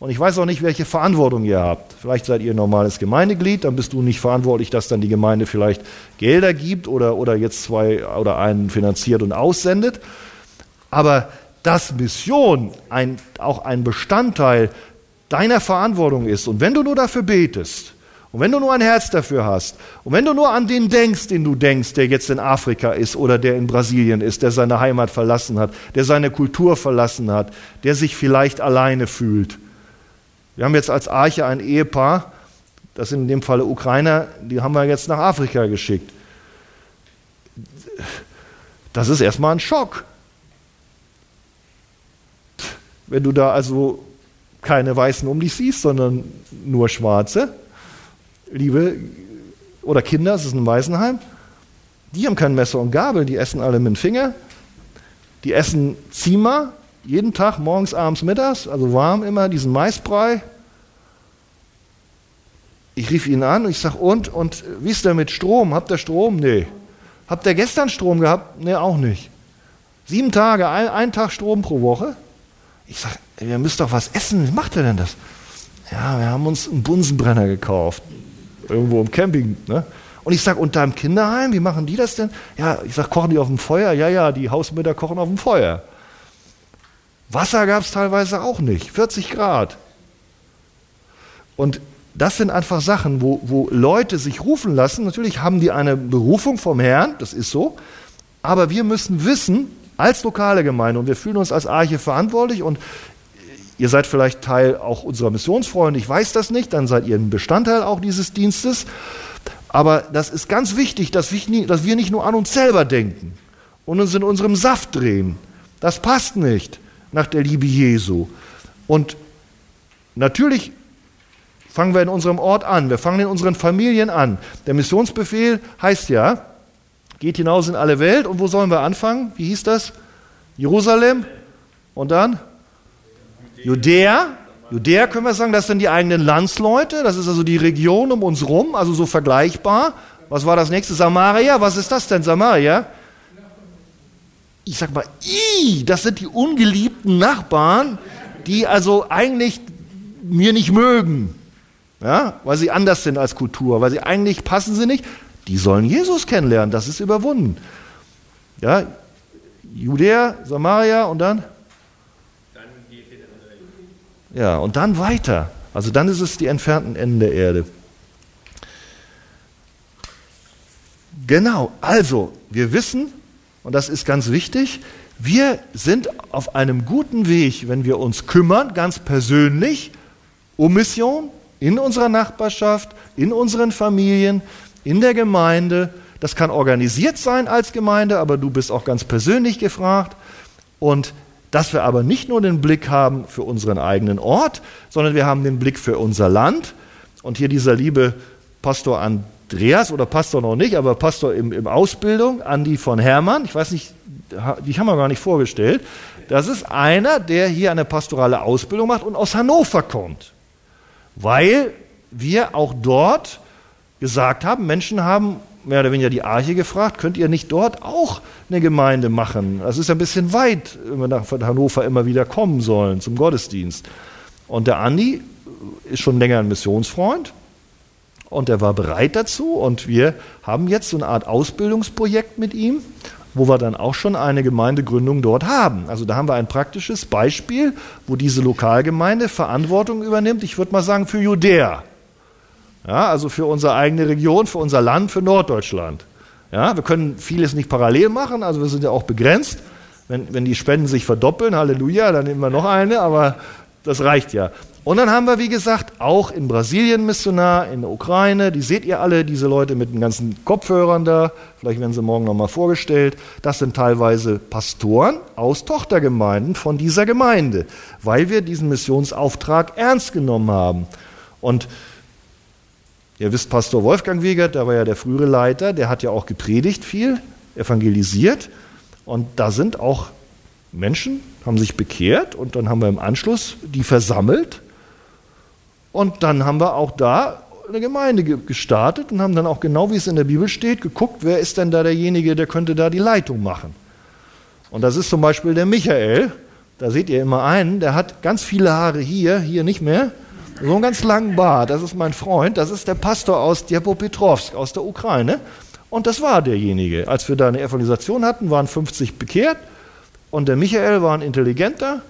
Und ich weiß auch nicht, welche Verantwortung ihr habt. Vielleicht seid ihr normales Gemeindeglied, dann bist du nicht verantwortlich, dass dann die Gemeinde vielleicht Gelder gibt oder, oder jetzt zwei oder einen finanziert und aussendet. Aber dass Mission ein, auch ein Bestandteil deiner Verantwortung ist. Und wenn du nur dafür betest, und wenn du nur ein Herz dafür hast, und wenn du nur an den denkst, den du denkst, der jetzt in Afrika ist oder der in Brasilien ist, der seine Heimat verlassen hat, der seine Kultur verlassen hat, der sich vielleicht alleine fühlt. Wir haben jetzt als Arche ein Ehepaar, das sind in dem Falle Ukrainer, die haben wir jetzt nach Afrika geschickt. Das ist erstmal ein Schock. Wenn du da also keine Weißen um dich siehst, sondern nur Schwarze. Liebe oder Kinder, es ist ein Waisenheim, die haben kein Messer und Gabel, die essen alle mit dem Finger. Die essen Zima, jeden Tag, morgens, abends, mittags, also warm immer, diesen Maisbrei. Ich rief ihn an und ich sage, und, und wie ist der mit Strom? Habt ihr Strom? Nee. Habt ihr gestern Strom gehabt? Nee, auch nicht. Sieben Tage, ein, ein Tag Strom pro Woche. Ich sage, ihr müsst doch was essen. Wie macht ihr denn das? Ja, wir haben uns einen Bunsenbrenner gekauft. Irgendwo im Camping. Ne? Und ich sage, unter einem Kinderheim, wie machen die das denn? Ja, ich sage, kochen die auf dem Feuer? Ja, ja, die Hausmütter kochen auf dem Feuer. Wasser gab es teilweise auch nicht. 40 Grad. Und das sind einfach Sachen, wo, wo Leute sich rufen lassen. Natürlich haben die eine Berufung vom Herrn, das ist so. Aber wir müssen wissen, als lokale Gemeinde, und wir fühlen uns als Arche verantwortlich und Ihr seid vielleicht Teil auch unserer Missionsfreunde, ich weiß das nicht, dann seid ihr ein Bestandteil auch dieses Dienstes. Aber das ist ganz wichtig, dass wir nicht nur an uns selber denken und uns in unserem Saft drehen. Das passt nicht nach der Liebe Jesu. Und natürlich fangen wir in unserem Ort an, wir fangen in unseren Familien an. Der Missionsbefehl heißt ja, geht hinaus in alle Welt. Und wo sollen wir anfangen? Wie hieß das? Jerusalem und dann Judäa, Judäa können wir sagen, das sind die eigenen Landsleute, das ist also die Region um uns rum, also so vergleichbar. Was war das nächste? Samaria, was ist das denn, Samaria? Ich sag mal, ii, das sind die ungeliebten Nachbarn, die also eigentlich mir nicht mögen, ja, weil sie anders sind als Kultur, weil sie eigentlich passen sie nicht. Die sollen Jesus kennenlernen, das ist überwunden. Ja, Judäa, Samaria und dann ja, und dann weiter. Also dann ist es die entfernten Enden der Erde. Genau, also wir wissen, und das ist ganz wichtig, wir sind auf einem guten Weg, wenn wir uns kümmern, ganz persönlich, um Mission in unserer Nachbarschaft, in unseren Familien, in der Gemeinde. Das kann organisiert sein als Gemeinde, aber du bist auch ganz persönlich gefragt. Und dass wir aber nicht nur den Blick haben für unseren eigenen Ort, sondern wir haben den Blick für unser Land. Und hier dieser liebe Pastor Andreas oder Pastor noch nicht, aber Pastor im, im Ausbildung, Andi von Hermann. Ich weiß nicht, die haben wir gar nicht vorgestellt. Das ist einer, der hier eine pastorale Ausbildung macht und aus Hannover kommt. Weil wir auch dort gesagt haben, Menschen haben mehr oder weniger die Arche gefragt, könnt ihr nicht dort auch eine Gemeinde machen? Das ist ein bisschen weit, wenn wir nach Hannover immer wieder kommen sollen zum Gottesdienst. Und der Andi ist schon länger ein Missionsfreund und er war bereit dazu und wir haben jetzt so eine Art Ausbildungsprojekt mit ihm wo wir dann auch schon eine Gemeindegründung dort haben. Also da haben wir ein praktisches Beispiel, wo diese Lokalgemeinde Verantwortung übernimmt, ich würde mal sagen, für Judäa. Ja, also für unsere eigene Region, für unser Land, für Norddeutschland. Ja, wir können vieles nicht parallel machen, also wir sind ja auch begrenzt. Wenn, wenn die Spenden sich verdoppeln, Halleluja, dann nehmen wir noch eine, aber das reicht ja. Und dann haben wir, wie gesagt, auch in Brasilien Missionar, in der Ukraine, die seht ihr alle, diese Leute mit den ganzen Kopfhörern da, vielleicht werden sie morgen nochmal vorgestellt. Das sind teilweise Pastoren aus Tochtergemeinden von dieser Gemeinde, weil wir diesen Missionsauftrag ernst genommen haben. Und ihr wisst, Pastor Wolfgang Wegert, der war ja der frühere Leiter, der hat ja auch gepredigt viel, evangelisiert. Und da sind auch Menschen, haben sich bekehrt und dann haben wir im Anschluss die versammelt und dann haben wir auch da eine Gemeinde gestartet und haben dann auch genau wie es in der Bibel steht, geguckt, wer ist denn da derjenige, der könnte da die Leitung machen. Und das ist zum Beispiel der Michael. Da seht ihr immer einen, der hat ganz viele Haare hier, hier nicht mehr. So einen ganz langen Bart. Das ist mein Freund. Das ist der Pastor aus Dnepropetrovsk, aus der Ukraine. Und das war derjenige. Als wir da eine Evangelisation hatten, waren 50 bekehrt. Und der Michael war ein Intelligenter.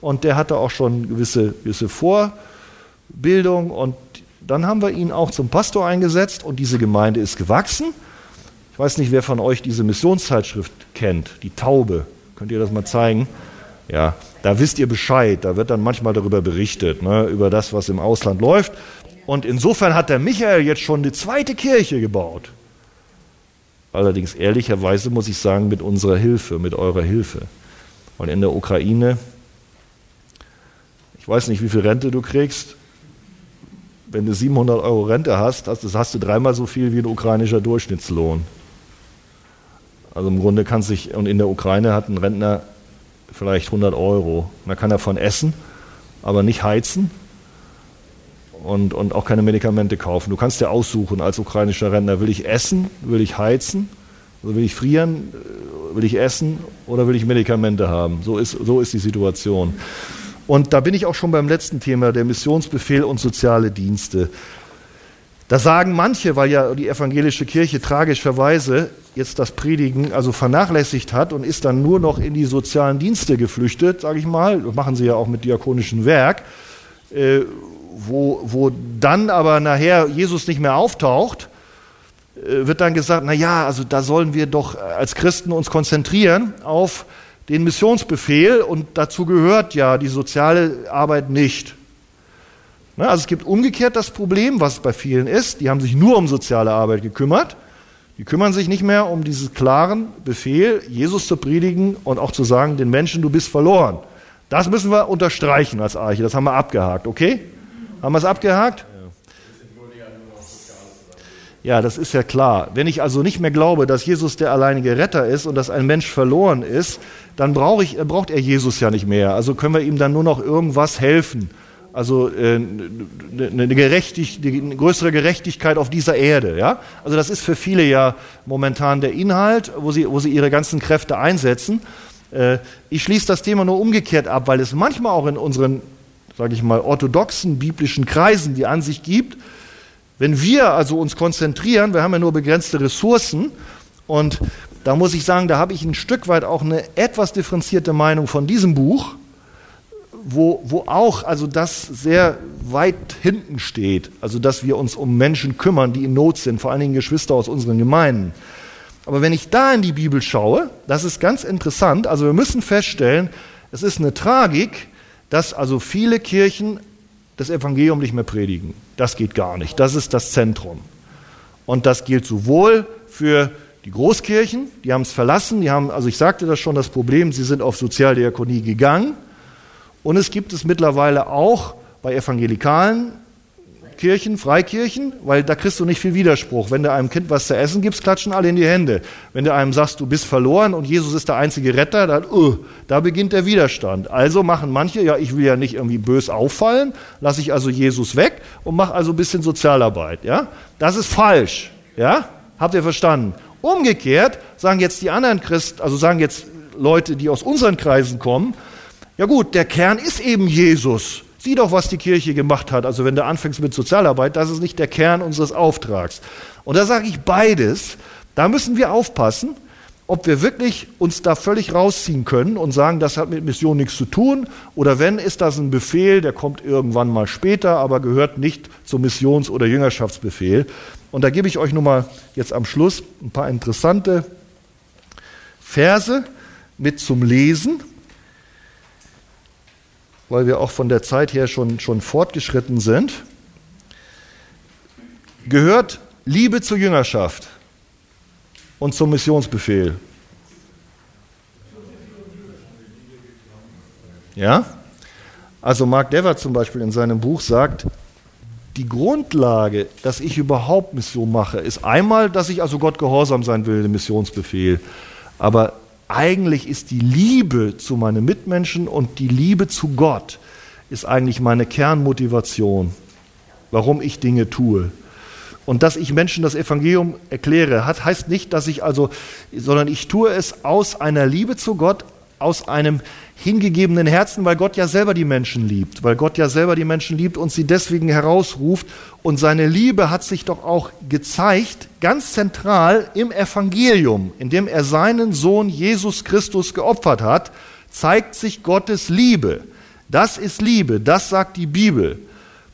Und der hatte auch schon gewisse, gewisse Vor- Bildung und dann haben wir ihn auch zum Pastor eingesetzt und diese Gemeinde ist gewachsen. Ich weiß nicht, wer von euch diese Missionszeitschrift kennt, die Taube. Könnt ihr das mal zeigen? Ja, da wisst ihr Bescheid. Da wird dann manchmal darüber berichtet, ne, über das, was im Ausland läuft. Und insofern hat der Michael jetzt schon die zweite Kirche gebaut. Allerdings ehrlicherweise muss ich sagen, mit unserer Hilfe, mit eurer Hilfe. Weil in der Ukraine, ich weiß nicht, wie viel Rente du kriegst, wenn du 700 Euro Rente hast, das hast du dreimal so viel wie ein ukrainischer Durchschnittslohn. Also im Grunde kann sich, und in der Ukraine hat ein Rentner vielleicht 100 Euro. Man kann davon essen, aber nicht heizen und, und auch keine Medikamente kaufen. Du kannst dir aussuchen als ukrainischer Rentner, will ich essen, will ich heizen, will ich frieren, will ich essen oder will ich Medikamente haben. So ist, so ist die Situation. Und da bin ich auch schon beim letzten Thema, der Missionsbefehl und soziale Dienste. Da sagen manche, weil ja die evangelische Kirche tragischerweise jetzt das Predigen also vernachlässigt hat und ist dann nur noch in die sozialen Dienste geflüchtet, sage ich mal, das machen sie ja auch mit diakonischem Werk, äh, wo, wo dann aber nachher Jesus nicht mehr auftaucht, äh, wird dann gesagt, na ja, also da sollen wir doch als Christen uns konzentrieren auf den Missionsbefehl und dazu gehört ja die soziale Arbeit nicht. Also es gibt umgekehrt das Problem, was bei vielen ist, die haben sich nur um soziale Arbeit gekümmert, die kümmern sich nicht mehr um diesen klaren Befehl, Jesus zu predigen und auch zu sagen, den Menschen, du bist verloren. Das müssen wir unterstreichen als Arche, das haben wir abgehakt, okay? Haben wir es abgehakt? Ja, das ist ja klar. Wenn ich also nicht mehr glaube, dass Jesus der alleinige Retter ist und dass ein Mensch verloren ist, dann brauch ich, braucht er Jesus ja nicht mehr. Also können wir ihm dann nur noch irgendwas helfen. Also äh, eine, Gerechtig, eine größere Gerechtigkeit auf dieser Erde. Ja? Also das ist für viele ja momentan der Inhalt, wo sie, wo sie ihre ganzen Kräfte einsetzen. Äh, ich schließe das Thema nur umgekehrt ab, weil es manchmal auch in unseren, sage ich mal, orthodoxen biblischen Kreisen die Ansicht gibt, wenn wir also uns konzentrieren, wir haben ja nur begrenzte Ressourcen und da muss ich sagen, da habe ich ein Stück weit auch eine etwas differenzierte Meinung von diesem Buch, wo, wo auch also das sehr weit hinten steht, also dass wir uns um Menschen kümmern, die in Not sind, vor allen Dingen Geschwister aus unseren Gemeinden. Aber wenn ich da in die Bibel schaue, das ist ganz interessant, also wir müssen feststellen, es ist eine Tragik, dass also viele Kirchen das Evangelium nicht mehr predigen. Das geht gar nicht. Das ist das Zentrum. Und das gilt sowohl für die Großkirchen, die haben es verlassen, die haben, also ich sagte das schon, das Problem, sie sind auf Sozialdiakonie gegangen. Und es gibt es mittlerweile auch bei Evangelikalen, Kirchen, Freikirchen, weil da kriegst du nicht viel Widerspruch. Wenn du einem Kind was zu essen gibst, klatschen alle in die Hände. Wenn du einem sagst, du bist verloren und Jesus ist der einzige Retter, dann, uh, da beginnt der Widerstand. Also machen manche, ja, ich will ja nicht irgendwie bös auffallen, lasse ich also Jesus weg und mache also ein bisschen Sozialarbeit, ja. Das ist falsch, ja. Habt ihr verstanden? Umgekehrt sagen jetzt die anderen Christen, also sagen jetzt Leute, die aus unseren Kreisen kommen, ja gut, der Kern ist eben Jesus. Sieh doch, was die Kirche gemacht hat. Also wenn du anfängst mit Sozialarbeit, das ist nicht der Kern unseres Auftrags. Und da sage ich beides. Da müssen wir aufpassen, ob wir wirklich uns da völlig rausziehen können und sagen, das hat mit Mission nichts zu tun. Oder wenn, ist das ein Befehl, der kommt irgendwann mal später, aber gehört nicht zum Missions- oder Jüngerschaftsbefehl. Und da gebe ich euch nun mal jetzt am Schluss ein paar interessante Verse mit zum Lesen weil wir auch von der Zeit her schon, schon fortgeschritten sind, gehört Liebe zur Jüngerschaft und zum Missionsbefehl. Ja? Also Mark Dever zum Beispiel in seinem Buch sagt, die Grundlage, dass ich überhaupt Mission mache, ist einmal, dass ich also Gott gehorsam sein will, dem Missionsbefehl. Aber eigentlich ist die Liebe zu meinen Mitmenschen und die Liebe zu Gott ist eigentlich meine Kernmotivation, warum ich Dinge tue. Und dass ich Menschen das Evangelium erkläre, hat, heißt nicht, dass ich also, sondern ich tue es aus einer Liebe zu Gott, aus einem hingegebenen Herzen, weil Gott ja selber die Menschen liebt, weil Gott ja selber die Menschen liebt und sie deswegen herausruft. Und seine Liebe hat sich doch auch gezeigt, ganz zentral im Evangelium, in dem er seinen Sohn Jesus Christus geopfert hat, zeigt sich Gottes Liebe. Das ist Liebe, das sagt die Bibel.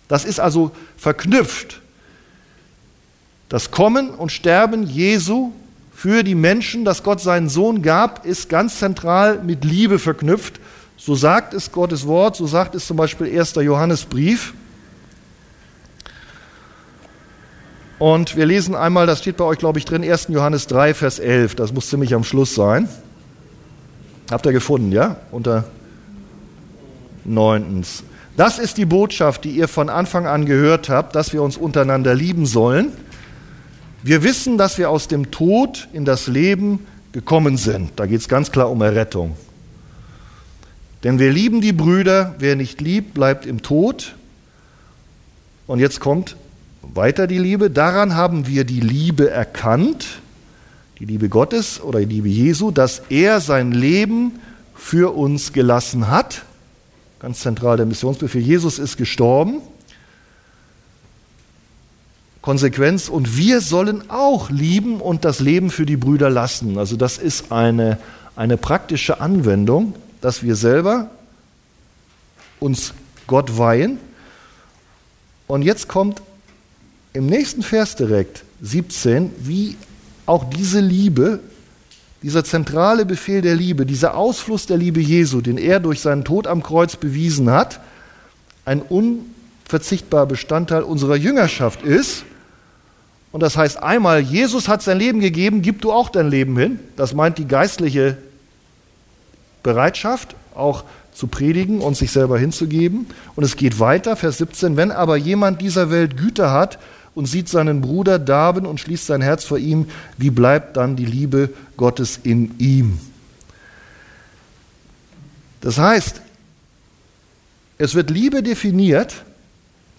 Das ist also verknüpft. Das Kommen und Sterben Jesu für die Menschen, dass Gott seinen Sohn gab, ist ganz zentral mit Liebe verknüpft. So sagt es Gottes Wort, so sagt es zum Beispiel 1. Johannesbrief. Und wir lesen einmal, das steht bei euch, glaube ich, drin, 1. Johannes 3, Vers 11. Das muss ziemlich am Schluss sein. Habt ihr gefunden, ja? Unter neuntens. Das ist die Botschaft, die ihr von Anfang an gehört habt, dass wir uns untereinander lieben sollen. Wir wissen, dass wir aus dem Tod in das Leben gekommen sind. Da geht es ganz klar um Errettung. Denn wir lieben die Brüder, wer nicht liebt, bleibt im Tod. Und jetzt kommt weiter die Liebe. Daran haben wir die Liebe erkannt, die Liebe Gottes oder die Liebe Jesu, dass er sein Leben für uns gelassen hat. Ganz zentral der Missionsbefehl. Jesus ist gestorben Konsequenz und wir sollen auch lieben und das Leben für die Brüder lassen. Also das ist eine, eine praktische Anwendung, dass wir selber uns Gott weihen. Und jetzt kommt im nächsten Vers direkt 17, wie auch diese Liebe, dieser zentrale Befehl der Liebe, dieser Ausfluss der Liebe Jesu, den er durch seinen Tod am Kreuz bewiesen hat, ein unverzichtbarer Bestandteil unserer Jüngerschaft ist und das heißt einmal, Jesus hat sein Leben gegeben, gib du auch dein Leben hin. Das meint die geistliche Bereitschaft, auch zu predigen und sich selber hinzugeben. Und es geht weiter, Vers 17, wenn aber jemand dieser Welt Güter hat und sieht seinen Bruder darben und schließt sein Herz vor ihm, wie bleibt dann die Liebe Gottes in ihm? Das heißt, es wird Liebe definiert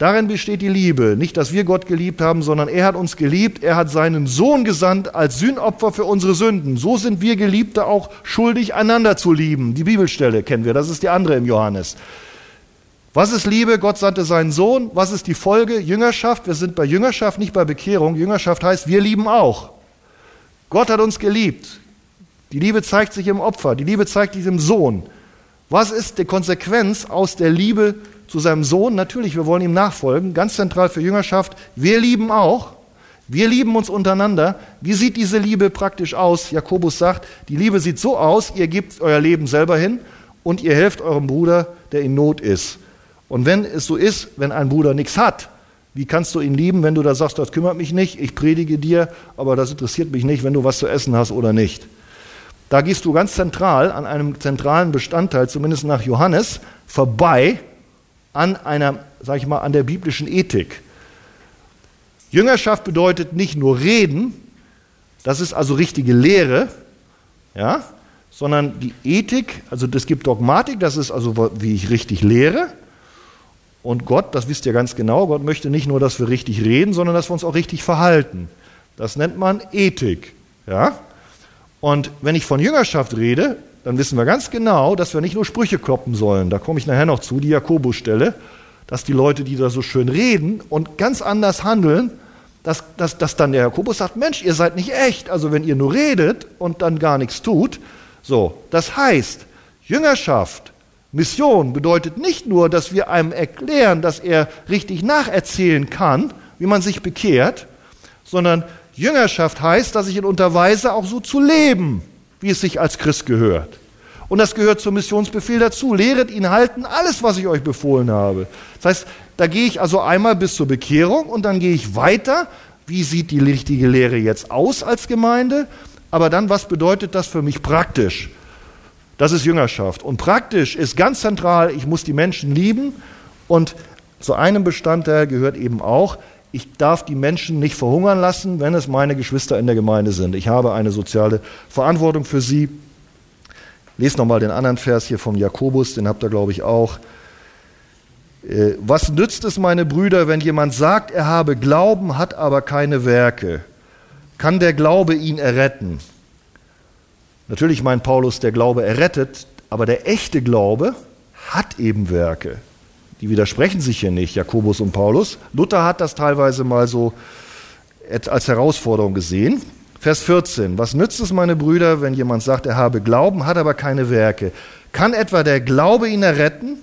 Darin besteht die Liebe. Nicht, dass wir Gott geliebt haben, sondern er hat uns geliebt. Er hat seinen Sohn gesandt als Sühnopfer für unsere Sünden. So sind wir Geliebte auch schuldig, einander zu lieben. Die Bibelstelle kennen wir. Das ist die andere im Johannes. Was ist Liebe? Gott sandte seinen Sohn. Was ist die Folge? Jüngerschaft. Wir sind bei Jüngerschaft, nicht bei Bekehrung. Jüngerschaft heißt, wir lieben auch. Gott hat uns geliebt. Die Liebe zeigt sich im Opfer. Die Liebe zeigt sich im Sohn. Was ist die Konsequenz aus der Liebe zu seinem Sohn. Natürlich, wir wollen ihm nachfolgen. Ganz zentral für Jüngerschaft. Wir lieben auch. Wir lieben uns untereinander. Wie sieht diese Liebe praktisch aus? Jakobus sagt, die Liebe sieht so aus, ihr gebt euer Leben selber hin und ihr helft eurem Bruder, der in Not ist. Und wenn es so ist, wenn ein Bruder nichts hat, wie kannst du ihn lieben, wenn du da sagst, das kümmert mich nicht, ich predige dir, aber das interessiert mich nicht, wenn du was zu essen hast oder nicht? Da gehst du ganz zentral an einem zentralen Bestandteil, zumindest nach Johannes, vorbei, an einer, sag ich mal, an der biblischen Ethik. Jüngerschaft bedeutet nicht nur reden, das ist also richtige Lehre, ja, sondern die Ethik, also das gibt Dogmatik, das ist also, wie ich richtig lehre. Und Gott, das wisst ihr ganz genau, Gott möchte nicht nur, dass wir richtig reden, sondern dass wir uns auch richtig verhalten. Das nennt man Ethik. Ja? Und wenn ich von Jüngerschaft rede, dann wissen wir ganz genau, dass wir nicht nur Sprüche kloppen sollen. Da komme ich nachher noch zu, die Jakobusstelle, dass die Leute, die da so schön reden und ganz anders handeln, dass, dass, dass dann der Jakobus sagt, Mensch, ihr seid nicht echt. Also wenn ihr nur redet und dann gar nichts tut. So, das heißt, Jüngerschaft, Mission bedeutet nicht nur, dass wir einem erklären, dass er richtig nacherzählen kann, wie man sich bekehrt, sondern Jüngerschaft heißt, dass ich ihn unterweise, auch so zu leben, wie es sich als Christ gehört. Und das gehört zum Missionsbefehl dazu. Lehret ihn halten, alles, was ich euch befohlen habe. Das heißt, da gehe ich also einmal bis zur Bekehrung und dann gehe ich weiter. Wie sieht die richtige Lehre jetzt aus als Gemeinde? Aber dann, was bedeutet das für mich praktisch? Das ist Jüngerschaft. Und praktisch ist ganz zentral, ich muss die Menschen lieben. Und zu einem Bestandteil gehört eben auch, ich darf die Menschen nicht verhungern lassen, wenn es meine Geschwister in der Gemeinde sind. Ich habe eine soziale Verantwortung für sie. Lest nochmal den anderen Vers hier vom Jakobus, den habt ihr, glaube ich, auch. Äh, was nützt es, meine Brüder, wenn jemand sagt, er habe Glauben, hat aber keine Werke? Kann der Glaube ihn erretten? Natürlich meint Paulus, der Glaube errettet, aber der echte Glaube hat eben Werke. Die widersprechen sich hier nicht, Jakobus und Paulus. Luther hat das teilweise mal so als Herausforderung gesehen. Vers 14. Was nützt es, meine Brüder, wenn jemand sagt, er habe Glauben, hat aber keine Werke? Kann etwa der Glaube ihn erretten?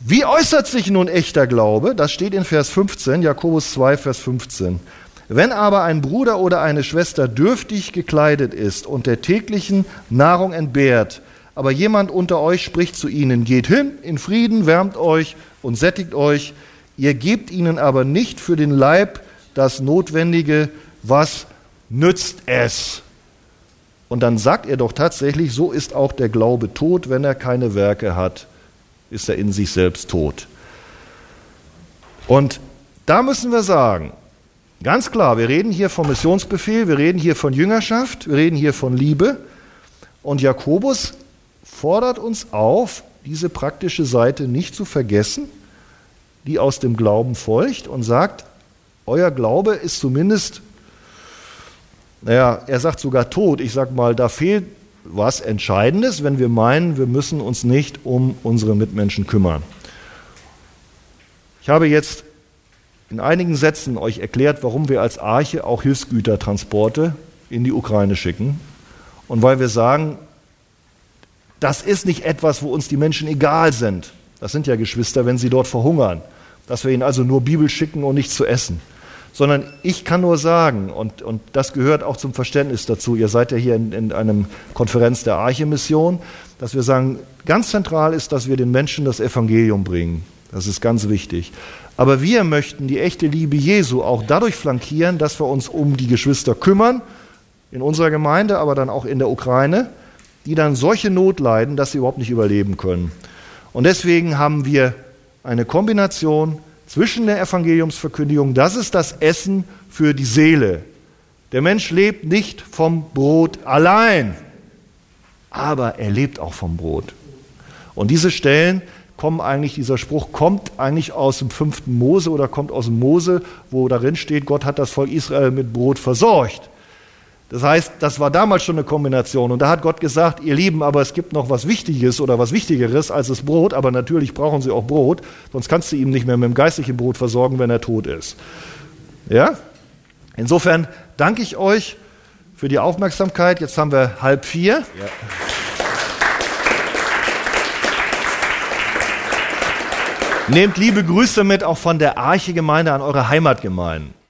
Wie äußert sich nun echter Glaube? Das steht in Vers 15, Jakobus 2, Vers 15. Wenn aber ein Bruder oder eine Schwester dürftig gekleidet ist und der täglichen Nahrung entbehrt, aber jemand unter euch spricht zu ihnen, geht hin in Frieden, wärmt euch und sättigt euch, ihr gebt ihnen aber nicht für den Leib das Notwendige, was nützt es? Und dann sagt er doch tatsächlich, so ist auch der Glaube tot, wenn er keine Werke hat ist er in sich selbst tot. Und da müssen wir sagen, ganz klar, wir reden hier vom Missionsbefehl, wir reden hier von Jüngerschaft, wir reden hier von Liebe. Und Jakobus fordert uns auf, diese praktische Seite nicht zu vergessen, die aus dem Glauben folgt und sagt, euer Glaube ist zumindest, naja, er sagt sogar tot. Ich sage mal, da fehlt was Entscheidendes, wenn wir meinen, wir müssen uns nicht um unsere Mitmenschen kümmern. Ich habe jetzt in einigen Sätzen euch erklärt, warum wir als Arche auch Hilfsgütertransporte in die Ukraine schicken. Und weil wir sagen, das ist nicht etwas, wo uns die Menschen egal sind. Das sind ja Geschwister, wenn sie dort verhungern. Dass wir ihnen also nur Bibel schicken und nichts zu essen sondern ich kann nur sagen, und, und das gehört auch zum Verständnis dazu, ihr seid ja hier in, in einem Konferenz der Arche-Mission, dass wir sagen, ganz zentral ist, dass wir den Menschen das Evangelium bringen. Das ist ganz wichtig. Aber wir möchten die echte Liebe Jesu auch dadurch flankieren, dass wir uns um die Geschwister kümmern, in unserer Gemeinde, aber dann auch in der Ukraine, die dann solche Not leiden, dass sie überhaupt nicht überleben können. Und deswegen haben wir eine Kombination zwischen der Evangeliumsverkündigung, das ist das Essen für die Seele. Der Mensch lebt nicht vom Brot allein, aber er lebt auch vom Brot. Und diese Stellen kommen eigentlich, dieser Spruch kommt eigentlich aus dem fünften Mose oder kommt aus dem Mose, wo darin steht, Gott hat das Volk Israel mit Brot versorgt. Das heißt, das war damals schon eine Kombination. Und da hat Gott gesagt, ihr Lieben, aber es gibt noch was Wichtiges oder was Wichtigeres als das Brot. Aber natürlich brauchen sie auch Brot, sonst kannst du ihm nicht mehr mit dem geistlichen Brot versorgen, wenn er tot ist. Ja? Insofern danke ich euch für die Aufmerksamkeit. Jetzt haben wir halb vier. Ja. Nehmt liebe Grüße mit auch von der Arche-Gemeinde an eure Heimatgemeinden.